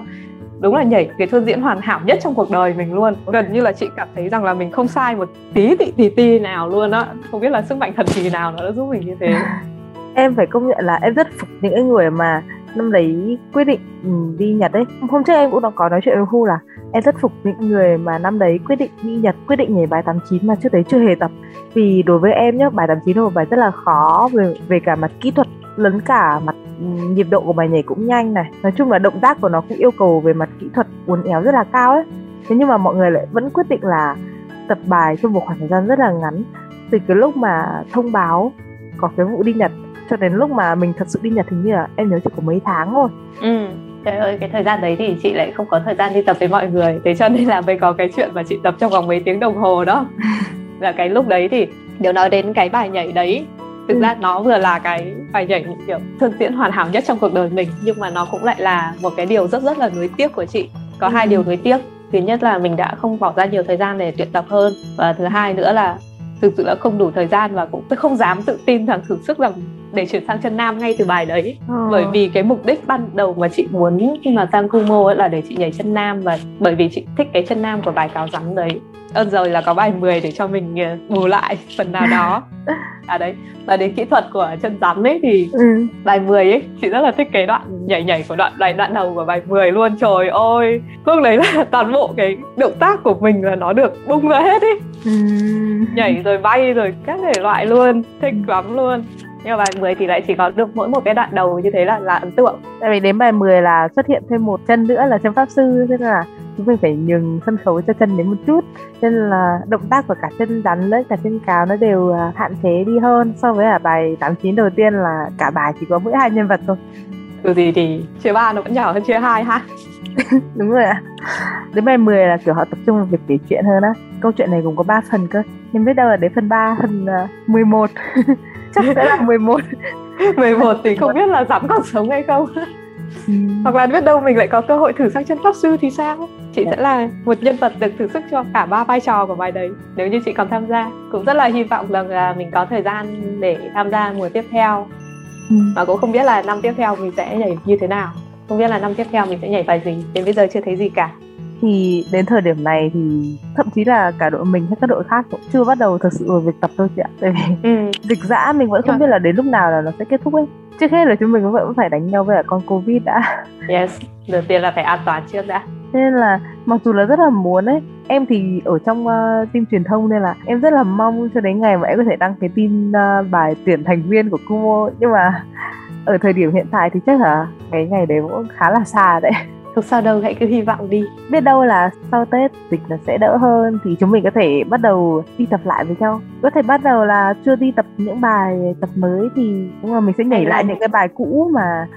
Speaker 2: đúng là nhảy cái thư diễn hoàn hảo nhất trong cuộc đời mình luôn. Gần như là chị cảm thấy rằng là mình không sai một tí tị tì ti nào luôn á. Không biết là sức mạnh thần kỳ nào nó đã giúp mình như thế [LAUGHS]
Speaker 1: em phải công nhận là em rất phục những người mà năm đấy quyết định ừ, đi Nhật đấy hôm trước em cũng đã có nói chuyện với Hu là em rất phục những người mà năm đấy quyết định đi Nhật, quyết định nhảy bài 89 mà trước đấy chưa hề tập. Vì đối với em nhá, bài 89 là một bài rất là khó về về cả mặt kỹ thuật lẫn cả mặt ừ, nhịp độ của bài nhảy cũng nhanh này. Nói chung là động tác của nó cũng yêu cầu về mặt kỹ thuật uốn éo rất là cao ấy. Thế nhưng mà mọi người lại vẫn quyết định là tập bài trong một khoảng thời gian rất là ngắn. Từ cái lúc mà thông báo có cái vụ đi Nhật cho đến lúc mà mình thật sự đi Nhật thì như là em nhớ chỉ có mấy tháng thôi.
Speaker 2: Ừ trời ơi cái thời gian đấy thì chị lại không có thời gian đi tập với mọi người. Thế cho nên là mới có cái chuyện mà chị tập trong vòng mấy tiếng đồng hồ đó. [LAUGHS] Là cái lúc đấy thì nếu nói đến cái bài nhảy đấy thực ừ. ra nó vừa là cái bài nhảy kiểu thương diễn hoàn hảo nhất trong cuộc đời mình nhưng mà nó cũng lại là một cái điều rất rất là nuối tiếc của chị. Có ừ. hai điều nuối tiếc. Thứ nhất là mình đã không bỏ ra nhiều thời gian để luyện tập hơn. Và thứ hai nữa là thực sự là không đủ thời gian và cũng không dám tự tin rằng thử sức rằng để chuyển sang chân nam ngay từ bài đấy. Ờ. bởi vì cái mục đích ban đầu mà chị muốn khi mà sang Kumo ấy là để chị nhảy chân nam và bởi vì chị thích cái chân nam của bài cáo rắn đấy. Ơn rồi là có bài 10 để cho mình ờ, bù lại phần nào đó. [LAUGHS] À đấy. Và đến kỹ thuật của chân rắn ấy thì ừ. bài 10 ấy chị rất là thích cái đoạn nhảy nhảy của đoạn bài đoạn đầu của bài 10 luôn. Trời ơi! Lúc đấy là [LAUGHS] toàn bộ cái động tác của mình là nó được bung ra hết ấy. Ừ. nhảy rồi bay rồi các thể loại luôn thích lắm luôn nhưng mà bài 10 thì lại chỉ có được mỗi một cái đoạn đầu như thế là là ấn tượng.
Speaker 1: Tại vì đến bài 10 là xuất hiện thêm một chân nữa là chân pháp sư thế nên là chúng mình phải nhường sân khấu cho chân đến một chút. Nên là động tác của cả chân rắn lẫn cả chân cáo nó đều à, hạn chế đi hơn so với ở bài 89 đầu tiên là cả bài chỉ có mỗi hai nhân vật thôi.
Speaker 2: Từ gì thì chia ba nó vẫn nhỏ hơn chia hai ha. [LAUGHS]
Speaker 1: Đúng rồi ạ. Đến bài 10 là kiểu họ tập trung vào việc kể chuyện hơn á. Câu chuyện này cũng có 3 phần cơ. Nhưng biết đâu là đến phần 3 phần uh, [LAUGHS] 11 chắc sẽ là 11
Speaker 2: 11 [LAUGHS] thì không biết là dám còn sống hay không ừ. hoặc là biết đâu mình lại có cơ hội thử sang chân pháp sư thì sao chị. Dạ. sẽ là một nhân vật được thử sức cho cả ba vai trò của bài đấy nếu như chị còn tham gia cũng rất là hy vọng rằng là mình có thời gian để tham gia mùa tiếp theo ừ. và cũng không biết là năm tiếp theo mình sẽ nhảy như thế nào không biết là năm tiếp theo mình sẽ nhảy bài gì đến bây giờ chưa thấy gì cả
Speaker 1: thì đến thời điểm này thì thậm chí là cả đội mình hay các đội khác cũng chưa bắt đầu thực sự vào việc tập thôi chị ạ. Tại vì ừ. [LAUGHS] dịch dã mình vẫn không dạ. biết là đến lúc nào là nó sẽ kết thúc ấy. Trước hết là chúng mình vẫn phải đánh nhau với cả con covid đã. [LAUGHS]
Speaker 2: Yes đầu tiên là phải an toàn trước đã.
Speaker 1: Nên là mặc dù là rất là muốn ấy em thì ở trong uh, team truyền thông nên là em rất là mong cho đến ngày mà em có thể đăng cái tin uh, bài tuyển thành viên của Kumo nhưng mà [LAUGHS] ở thời điểm hiện tại thì chắc là cái ngày đấy cũng khá là xa đấy
Speaker 2: không sao đâu hãy cứ hy vọng đi.
Speaker 1: Biết đâu là sau tết dịch nó sẽ đỡ hơn thì chúng mình có thể bắt đầu đi tập lại với nhau. Có thể bắt đầu là chưa đi tập những bài tập mới thì đúng là mình sẽ nhảy lại những cái bài cũ mà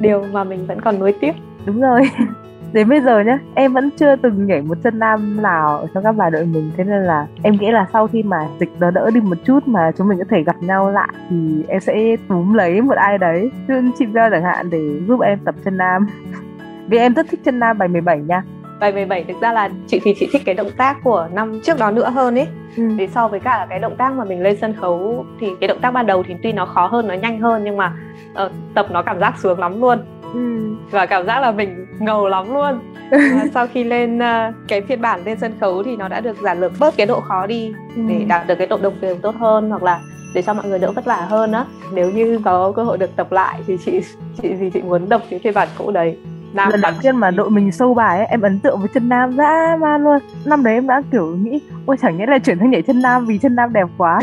Speaker 2: điều mà mình vẫn còn nuối tiếc.
Speaker 1: Đúng rồi. [LAUGHS] Đến bây giờ nhá em vẫn chưa từng nhảy một chân nam nào ở trong các bài đội mình. Thế nên là em nghĩ là sau khi mà dịch nó đỡ đi một chút mà chúng mình có thể gặp nhau lại thì em sẽ túm lấy một ai đấy chị Bell chẳng hạn để giúp em tập chân nam [LAUGHS] vì em rất thích chân nam bài 17 nha
Speaker 2: bài 17 thực ra là chị thì chị thích cái động tác của năm trước đó nữa hơn ấy ừ. vì so với cả cái động tác mà mình lên sân khấu thì cái động tác ban đầu thì tuy nó khó hơn nó nhanh hơn nhưng mà uh, tập nó cảm giác sướng lắm luôn ừ. và cảm giác là mình ngầu lắm luôn [LAUGHS] và sau khi lên uh, cái phiên bản lên sân khấu thì nó đã được giảm lược bớt cái độ khó đi ừ. để đạt được cái độ đồng đều tốt hơn hoặc là để cho mọi người đỡ vất vả hơn á nếu như có cơ hội được tập lại thì chị chị thì chị muốn đọc cái phiên bản cũ đấy
Speaker 1: Nam lần đầu tiên mà đội mình sâu bài ấy, em ấn tượng với chân nam dã man luôn. Năm đấy em đã kiểu nghĩ ôi chẳng nhẽ là chuyển sang nhảy chân nam vì chân nam đẹp quá.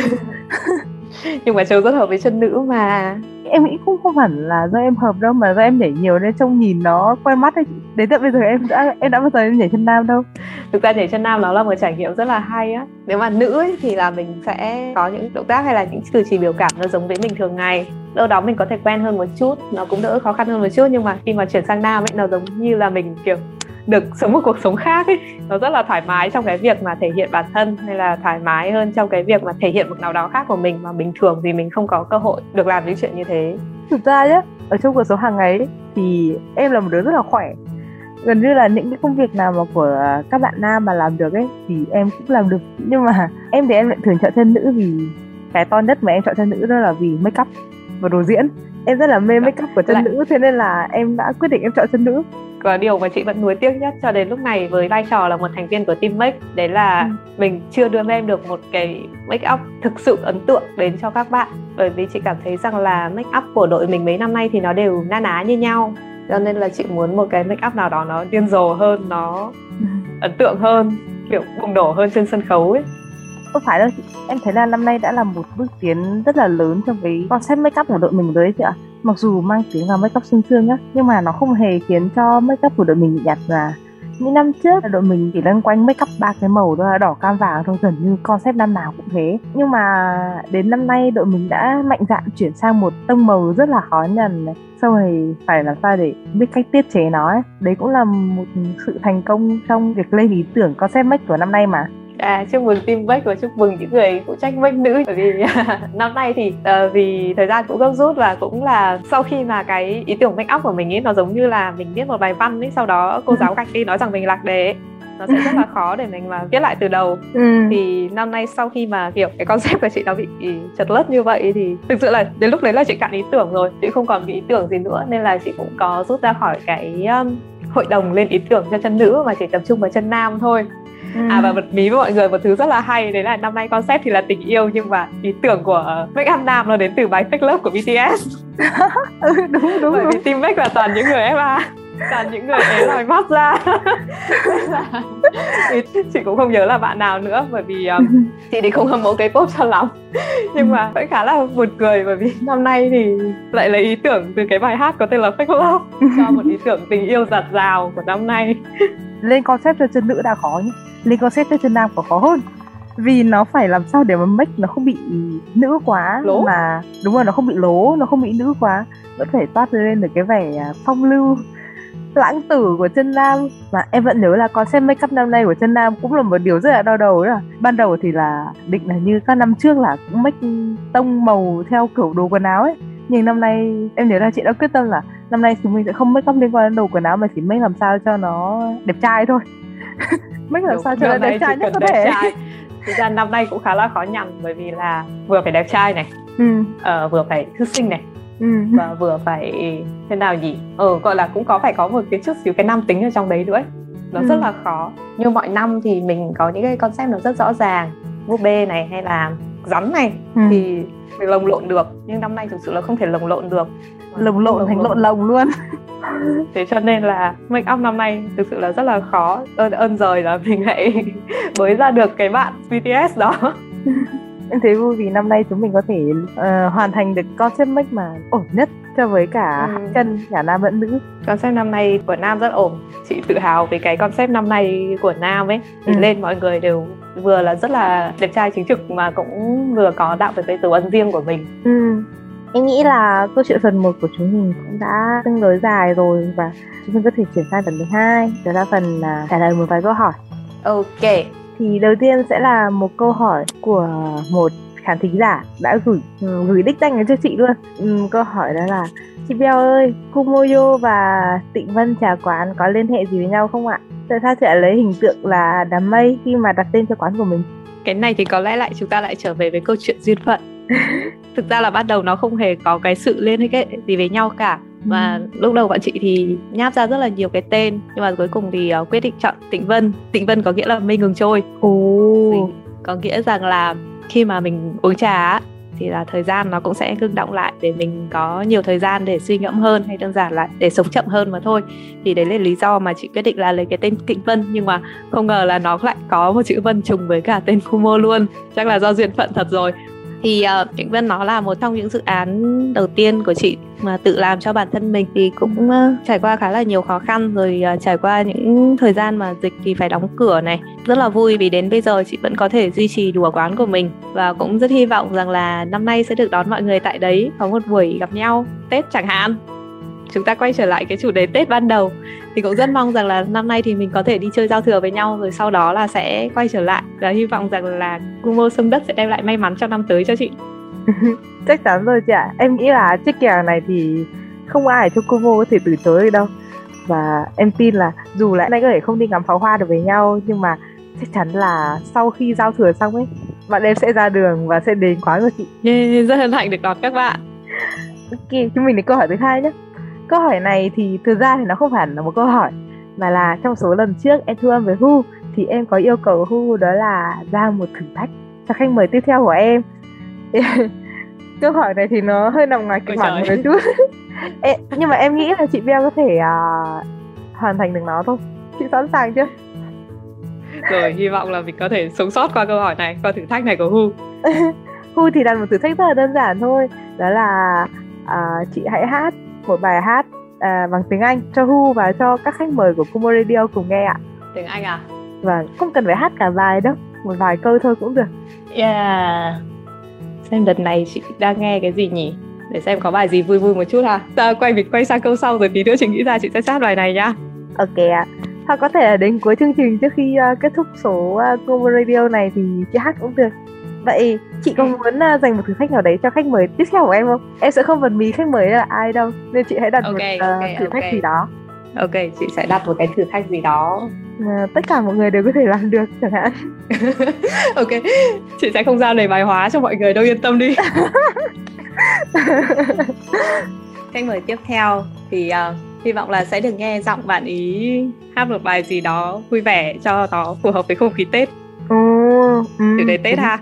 Speaker 1: [LAUGHS]
Speaker 2: Nhưng mà châu rất hợp với chân nữ mà
Speaker 1: em nghĩ cũng không hẳn là do em hợp đâu mà do em nhảy nhiều nên trông nhìn nó quen mắt ấy. Đến tận bây giờ em đã em đã bao giờ em nhảy chân nam đâu?
Speaker 2: Thực ra nhảy chân nam nó là một trải nghiệm rất là hay á. Nếu mà nữ ấy, thì là mình sẽ có những động tác hay là những cử chỉ biểu cảm nó giống với mình thường ngày. Đâu đó mình có thể quen hơn một chút nó cũng đỡ khó khăn hơn một chút nhưng mà khi mà chuyển sang nam ấy nó giống như là mình kiểu được sống một cuộc sống khác ấy, nó rất là thoải mái trong cái việc mà thể hiện bản thân, hay là thoải mái hơn trong cái việc mà thể hiện một nào đó khác của mình mà bình thường thì mình không có cơ hội được làm những chuyện như thế.
Speaker 1: Thực ra nhá, ở trong cuộc sống hàng ngày thì em là một đứa rất là khỏe. Gần như là những cái công việc nào mà của các bạn nam mà làm được ấy, thì em cũng làm được. Nhưng mà [LAUGHS] em thì em lại thường chọn thân nữ vì cái to nhất mà em chọn thân nữ đó là vì make up và đồ diễn em rất là mê make up của chân lại. nữ thế nên là em đã quyết định em chọn chân nữ
Speaker 2: và điều mà chị vẫn nuối tiếc nhất cho đến lúc này với vai trò là một thành viên của team make đấy là ừ. mình chưa đưa em được một cái make up thực sự ấn tượng đến cho các bạn bởi vì chị cảm thấy rằng là make up của đội mình mấy năm nay thì nó đều na ná như nhau cho nên là chị muốn một cái make up nào đó nó điên rồ hơn nó ừ. ấn tượng hơn kiểu bùng nổ hơn trên sân khấu ấy
Speaker 1: không phải đâu chị. Em thấy là năm nay đã là một bước tiến rất là lớn trong cái concept make up của đội mình đấy chị ạ. Mặc dù mang tiếng là make up xương xương nhá, nhưng mà nó không hề khiến cho make up của đội mình bị nhạt nhòa những năm trước, đội mình chỉ loanh quanh make up ba cái màu đó là đỏ, cam, vàng, thôi, gần như concept năm nào cũng thế. Nhưng mà đến năm nay, đội mình đã mạnh dạn chuyển sang một tông màu rất là khó nhận này. Phải làm sao để biết cách tiết chế nó ấy. đấy cũng là một sự thành công trong việc lên ý tưởng concept make của năm nay mà.
Speaker 2: À, chúc mừng team Beck và chúc mừng những người phụ trách Beck nữ. Bởi vì [LAUGHS] năm nay thì uh, vì thời gian cũng gấp rút và cũng là sau khi mà cái ý tưởng make up của mình ấy nó giống như là mình viết một bài văn ấy sau đó cô giáo gạch đi nói rằng mình lạc đề nó sẽ rất là [LAUGHS] khó để mình mà viết lại từ đầu. Ừ. thì năm nay sau khi mà kiểu cái concept của chị nó bị chật lất như vậy thì thực sự là đến lúc đấy là chị cạn ý tưởng rồi. Chị không còn ý tưởng gì nữa nên là chị cũng có rút ra khỏi cái um, hội đồng lên ý tưởng cho chân nữ mà chỉ tập trung vào chân nam thôi ừ. À và bật mí với mọi người một thứ rất là hay đấy là năm nay concept thì là tình yêu nhưng mà ý tưởng của Make Up Nam nó đến từ bài Fake Love của BTS. [LAUGHS]
Speaker 1: ừ, đúng đúng.
Speaker 2: Bởi
Speaker 1: đúng.
Speaker 2: vì team Make là toàn những người FA. toàn những người ế lòi mắt ra [LAUGHS] thì chị cũng không nhớ là bạn nào nữa bởi vì um, [LAUGHS] chị thì không hâm mộ cái pop cho lắm nhưng mà vẫn khá là buồn cười bởi vì năm nay thì lại lấy ý tưởng từ cái bài hát có tên là Fake Love cho một ý tưởng tình yêu giặt rào của năm nay
Speaker 1: lên concept cho chân nữ đã khó nhỉ lên concept cho chân nam có khó hơn. Vì nó phải làm sao để mà make nó không bị nữ quá
Speaker 2: lố.
Speaker 1: mà đúng rồi nó không bị lố nó không bị nữ quá. Vẫn phải toát lên được cái vẻ à, phong lưu lãng tử của chân nam. Mà em vẫn nhớ là concept make up năm nay của chân nam cũng là một điều rất là đau đầu đó ban đầu thì là định là như các năm trước là cũng make tông màu theo kiểu đồ quần áo ấy. Nhưng năm nay em nhớ là chị đã quyết tâm là năm nay chúng mình sẽ không make up liên quan đến đồ quần áo mà chỉ make làm sao cho nó đẹp trai thôi [LAUGHS] make làm
Speaker 2: Đúng,
Speaker 1: sao cho đẹp trai nhất có thể.
Speaker 2: trai. thực ra năm nay cũng khá là khó nhằn bởi vì là vừa phải đẹp trai này
Speaker 1: ừ.
Speaker 2: ờ, vừa phải thư sinh này
Speaker 1: ừ.
Speaker 2: và vừa phải thế nào nhỉ? Ờ gọi là cũng có phải có một cái chút xíu cái nam tính ở trong đấy nữa ấy. nó
Speaker 1: Ừ.
Speaker 2: rất là khó. Như mọi năm thì mình có những cái concept nó rất rõ ràng. Búp bê này hay là rắn này
Speaker 1: ừ.
Speaker 2: thì mình lồng lộn được. Nhưng năm nay thực sự là không thể lồng lộn được.
Speaker 1: Lồng lộn thành lộn. lồng luôn. [LAUGHS]
Speaker 2: Thế cho nên là make up năm nay thực sự là rất là khó. Ơn ơn rời là mình lại [LAUGHS] mới ra được cái bạn BTS đó. [LAUGHS]
Speaker 1: Em thấy vui vì năm nay chúng mình có thể ờ, hoàn thành được concept make mà ổn nhất cho với cả
Speaker 2: Ừ.
Speaker 1: chân cả nam lẫn nữ.
Speaker 2: Concept năm nay của Nam rất ổn. Chị tự hào về cái concept năm nay của Nam ấy. Thì
Speaker 1: Ừ.
Speaker 2: lên mọi người đều vừa là rất là đẹp trai chính trực mà cũng vừa có đạo về cái dấu ấn riêng của mình.
Speaker 1: Ừ. em nghĩ là câu chuyện phần 1 của chúng mình cũng đã tương đối dài rồi và chúng mình có thể chuyển sang phần 12 đó là phần à, trả lời một vài câu hỏi.
Speaker 2: Ok.
Speaker 1: Thì đầu tiên sẽ là một câu hỏi của một khán thính giả đã gửi ừ, gửi đích danh đến cho chị luôn. Ừ, câu hỏi đó là chị Beo ơi Kumoyo và Tịnh Vân trà quán có liên hệ gì với nhau không ạ tại sao chị lại lấy hình tượng là đám mây khi mà đặt tên cho quán của mình.
Speaker 2: Cái này thì có lẽ lại chúng ta lại trở về với câu chuyện duyên phận. [LAUGHS] Thực ra là ban đầu nó không hề có cái sự liên hệ gì với nhau cả. Và lúc đầu bọn chị thì nháp ra rất là nhiều cái tên nhưng mà cuối cùng thì uh, quyết định chọn Tịnh Vân. Tịnh Vân có nghĩa là mây ngừng trôi.
Speaker 1: Ồ.
Speaker 2: Có nghĩa rằng là khi mà mình uống trà thì là thời gian nó cũng sẽ ngưng động lại để mình có nhiều thời gian để suy ngẫm hơn hay đơn giản là để sống chậm hơn mà thôi. Thì đấy là lý do mà chị quyết định là lấy cái tên Kịnh Vân, nhưng mà không ngờ là nó lại có một chữ Vân trùng với cả tên Kumo luôn. Chắc là do duyên phận thật rồi thì uh, Vân nó là một trong những dự án đầu tiên của chị mà tự làm cho bản thân mình thì cũng uh, trải qua khá là nhiều khó khăn rồi uh, trải qua những thời gian mà dịch thì phải đóng cửa này. Rất là vui vì đến bây giờ chị vẫn có thể duy trì đùa quán của mình và cũng rất hy vọng rằng là năm nay sẽ được đón mọi người tại đấy có một buổi gặp nhau Tết chẳng hạn. Chúng ta quay trở lại cái chủ đề Tết ban đầu thì cũng rất mong rằng là năm nay thì mình có thể đi chơi giao thừa với nhau rồi sau đó là sẽ quay trở lại. Và hy vọng rằng là Kumo sông đất sẽ đem lại may mắn cho năm tới cho chị. [LAUGHS]
Speaker 1: Chắc chắn rồi chị ạ. Em nghĩ là chiếc kèo này thì không ai trong Kumo có thể từ chối được đâu. Và em tin là dù là nay có thể không đi ngắm pháo hoa được với nhau nhưng mà chắc chắn là sau khi giao thừa xong ấy bạn em sẽ ra đường và sẽ đến quán của chị.
Speaker 2: Yeah, rất hân hạnh được đón các bạn.
Speaker 1: Ok chúng mình đến câu hỏi thứ hai nhé câu hỏi này thì thực ra thì nó không phải là một câu hỏi mà là trong số lần trước em thu âm với Hu thì em có yêu cầu Hu đó là ra một thử thách cho khách mời tiếp theo của em. [LAUGHS] Câu hỏi này thì nó hơi nằm ngoài kịch bản một chút. [LAUGHS] Nhưng mà em nghĩ là chị Beo có thể uh, hoàn thành được nó thôi chị sẵn sàng chưa?
Speaker 2: Rồi hy vọng là mình có thể sống sót qua câu hỏi này qua thử thách này của Hu. [LAUGHS]
Speaker 1: Hu thì đặt một thử thách rất là đơn giản thôi đó là à, chị hãy hát một bài hát à, bằng tiếng Anh cho Hu và cho các khách mời của Kumo Radio cùng nghe ạ.
Speaker 2: Tiếng Anh à?
Speaker 1: Và không cần phải hát cả bài đâu một vài câu thôi cũng được.
Speaker 2: Yeah xem đợt này chị đang nghe cái gì nhỉ? Để xem có bài gì vui vui một chút ha. Ta quay mình quay sang câu sau rồi tí nữa chị nghĩ ra chị sẽ sát bài này nhá.
Speaker 1: Ok ạ. Hoặc có thể là đến cuối chương trình trước khi uh, kết thúc số uh, Kumo Radio này thì chị hát cũng được vậy chị có muốn uh, dành một thử thách nào đấy cho khách mời tiếp theo của em không? Em sẽ không bật mí khách mời là ai đâu nên chị hãy đặt
Speaker 2: Ok,
Speaker 1: một uh,
Speaker 2: ok,
Speaker 1: thử thách
Speaker 2: ok.
Speaker 1: gì đó.
Speaker 2: Ok chị sẽ đặt một cái thử thách gì đó.
Speaker 1: Mà tất cả mọi người đều có thể làm được chẳng hạn. [LAUGHS]
Speaker 2: Ok chị sẽ không giao lời bài hóa cho mọi người đâu yên tâm đi. [LAUGHS] Khách mời tiếp theo thì uh, hy vọng là sẽ được nghe giọng bạn ý hát một bài gì đó vui vẻ cho nó phù hợp với không khí tết.
Speaker 1: Ồ, ừ,
Speaker 2: chủ đề tết ha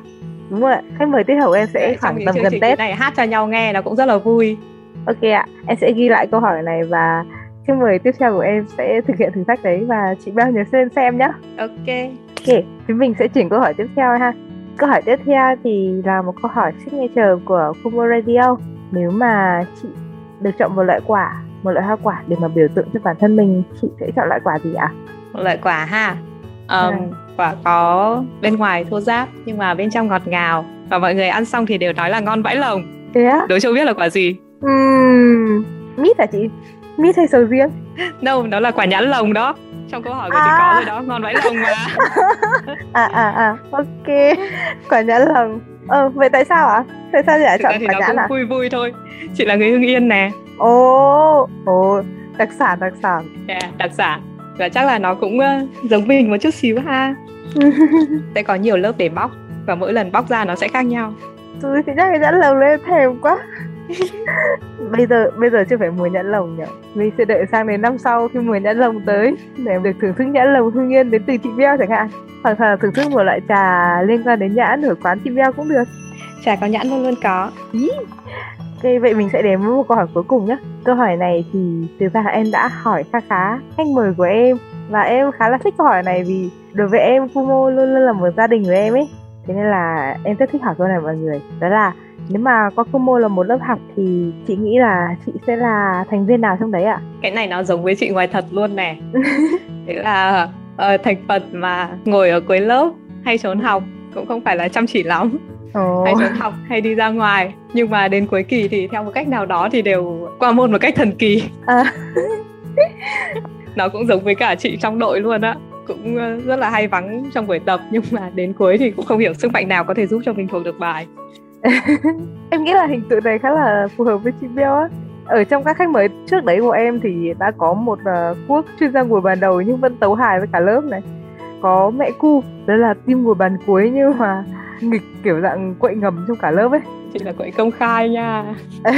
Speaker 1: đúng rồi khách mời tiếp theo của em sẽ
Speaker 2: Đấy,
Speaker 1: khoảng tầm gần Tết
Speaker 2: này hát cho nhau nghe nó cũng rất là vui
Speaker 1: Ok ạ, em sẽ ghi lại câu hỏi này và Chương mời tiếp theo của em sẽ thực hiện thử thách đấy và chị bao nhớ xem xem nhé.
Speaker 2: Ok.
Speaker 1: Ok, chúng mình sẽ chuyển câu hỏi tiếp theo ha. Câu hỏi tiếp theo thì là một câu hỏi signature của Kumo Radio. Nếu mà chị được chọn một loại quả, một loại hoa quả để mà biểu tượng cho bản thân mình, chị sẽ chọn loại quả gì ạ?
Speaker 2: Một loại quả ha. Um, à. Quả có bên ngoài thô ráp nhưng mà bên trong ngọt ngào và mọi người ăn xong thì đều nói là ngon vãi lồng.
Speaker 1: Thế á?
Speaker 2: Đố chưa biết là quả gì?
Speaker 1: Uhm, mít hả chị? Mít hay sầu riêng?
Speaker 2: Đâu, no, đó là quả nhãn lồng đó trong câu hỏi của à. chị có rồi đó ngon vãi lồng mà [LAUGHS]
Speaker 1: à à à ok quả nhãn lồng ờ vậy tại sao ạ à? tại sao chị lại chọn quả nhãn
Speaker 2: à vui vui thôi chị là người hưng yên nè
Speaker 1: ồ ồ đặc sản đặc sản
Speaker 2: yeah, dạ, đặc sản và chắc là nó cũng uh, giống mình một chút xíu ha. [LAUGHS] Sẽ có nhiều lớp để bóc và mỗi lần bóc ra nó sẽ khác nhau.
Speaker 1: Tôi thì chắc nhãn lồng lên thèm quá. [LAUGHS] Bây giờ bây giờ chưa phải mùa nhãn lồng nhỉ. Mình sẽ đợi sang đến năm sau khi mùa nhãn lồng tới để được thưởng thức nhãn lồng hương yên đến từ chị Beo chẳng hạn. Hoặc là thưởng thức một loại trà liên quan đến nhãn ở quán chị Beo cũng được.
Speaker 2: Trà có nhãn luôn luôn có.
Speaker 1: Ý. Ok, vậy mình sẽ đến với một câu hỏi cuối cùng nhé. Câu hỏi này thì thực ra em đã hỏi khá khá khách mời của em và em khá là thích câu hỏi này vì đối với em Kumo luôn luôn là một gia đình của em ấy. Thế nên là em rất thích hỏi câu này mọi người. Đó là nếu mà có Kumo là một lớp học thì chị nghĩ là chị sẽ là thành viên nào trong đấy ạ? À?
Speaker 2: Cái này nó giống với chị ngoài thật luôn nè. [LAUGHS] Thế là uh, thành phần mà ngồi ở cuối lớp hay trốn học cũng không phải là chăm chỉ lắm. Oh. hay trốn học hay đi ra ngoài. Nhưng mà đến cuối kỳ thì theo một cách nào đó thì đều qua môn một cách thần kỳ. À. [LAUGHS] nó cũng giống với cả chị trong đội luôn á. Cũng ờ, rất là hay vắng trong buổi tập. Nhưng mà đến cuối thì cũng không hiểu sức mạnh nào có thể giúp cho mình thuộc được bài. [LAUGHS]
Speaker 1: Em nghĩ là hình tượng này khá là phù hợp với chị Beo á. Ở trong các khách mời trước đấy của em thì đã có một uh, quốc chuyên gia ngồi bàn đầu nhưng vẫn tấu hài với cả lớp này. Có mẹ cu đó là tim ngồi bàn cuối nhưng mà nghịch kiểu dạng quậy ngầm trong cả lớp ấy.
Speaker 2: Chị là quậy công khai nha. [LAUGHS]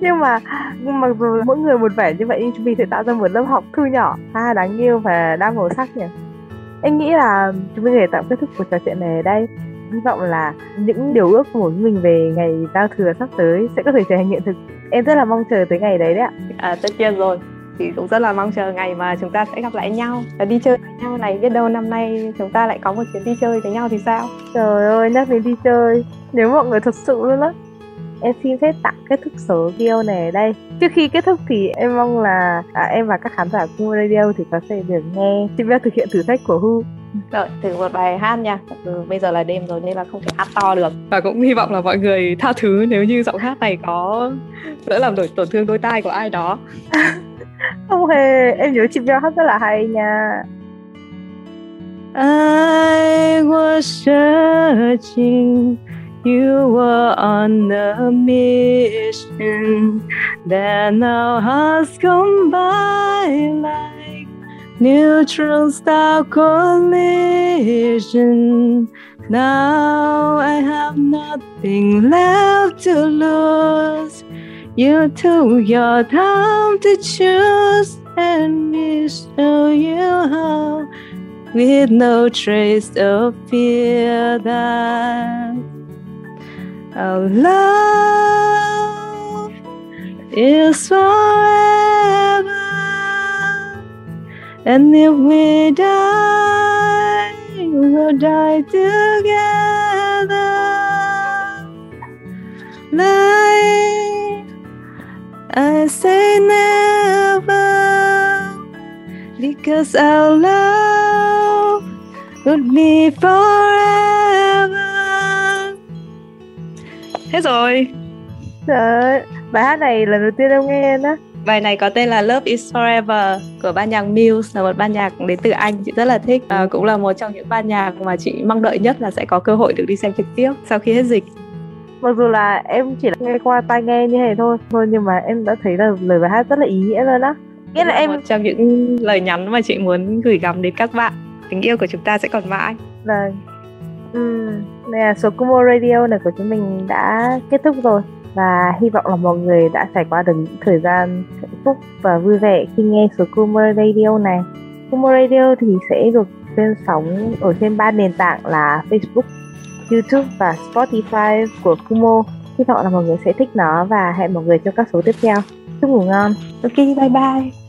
Speaker 1: Nhưng mà mặc dù mỗi người một vẻ như vậy nhưng chúng mình sẽ tạo ra một lớp học thư nhỏ. Ha đáng yêu và đa màu sắc nhỉ. Em nghĩ là chúng mình thể tạm kết thúc cuộc trò chuyện này ở đây. Hy vọng là những điều ước của mình về ngày giao thừa sắp tới sẽ có thể trở thành hiện thực. Em rất là mong chờ tới ngày đấy đấy ạ.
Speaker 2: À tất nhiên rồi chị cũng rất là mong chờ ngày mà chúng ta sẽ gặp lại nhau và đi chơi với nhau này. Biết đâu năm nay chúng ta lại có một chuyến đi chơi với nhau thì sao?
Speaker 1: Trời ơi nhắc đến đi chơi nếu mọi người thật sự luôn á. Em xin phép tặng kết thúc số video này ở đây. Trước khi kết thúc thì em mong là à, em và các khán giả của radio thì có thể được nghe. Chị biết thực hiện thử thách của Hu
Speaker 2: rồi thử một bài hát nha. Ừ, bây giờ là đêm rồi nên là không thể hát to được. Và cũng hy vọng là mọi người tha thứ nếu như giọng hát này có đỡ làm đổi tổn thương đôi tai của ai đó [LAUGHS]
Speaker 1: không hề em nhớ chị Bell hát rất là hay nha
Speaker 2: I was searching you were on a mission that now has come by like neutron star collision. Now I have nothing left to lose. You took your time to choose, and we show you how, with no trace of fear that our love is forever. And if we die, we'll die together. Like because our love would be forever. Hết rồi.
Speaker 1: Trời bài hát này lần đầu tiên em nghe đó.
Speaker 2: Bài này có tên là Love is Forever của ban nhạc Muse là một ban nhạc đến từ Anh chị rất là thích à, cũng là một trong những ban nhạc mà chị mong đợi nhất là sẽ có cơ hội được đi xem trực tiếp sau khi hết dịch
Speaker 1: mặc dù là em chỉ là nghe qua tai nghe như thế thôi thôi nhưng mà em đã thấy là lời bài hát rất là ý nghĩa luôn á
Speaker 2: nghĩa là em một trong những lời nhắn mà chị muốn gửi gắm đến các bạn tình yêu của chúng ta sẽ còn mãi
Speaker 1: vâng ừ, đây là số Kumo Radio này của chúng mình đã kết thúc rồi và hy vọng là mọi người đã trải qua được những thời gian hạnh phúc và vui vẻ khi nghe số Kumo Radio này. Kumo Radio thì sẽ được lên sóng ở trên ba nền tảng là Facebook, YouTube và Spotify của Kumo. Hy vọng là mọi người sẽ thích nó và hẹn mọi người trong các số tiếp theo. Chúc ngủ ngon.
Speaker 2: Ok, bye bye.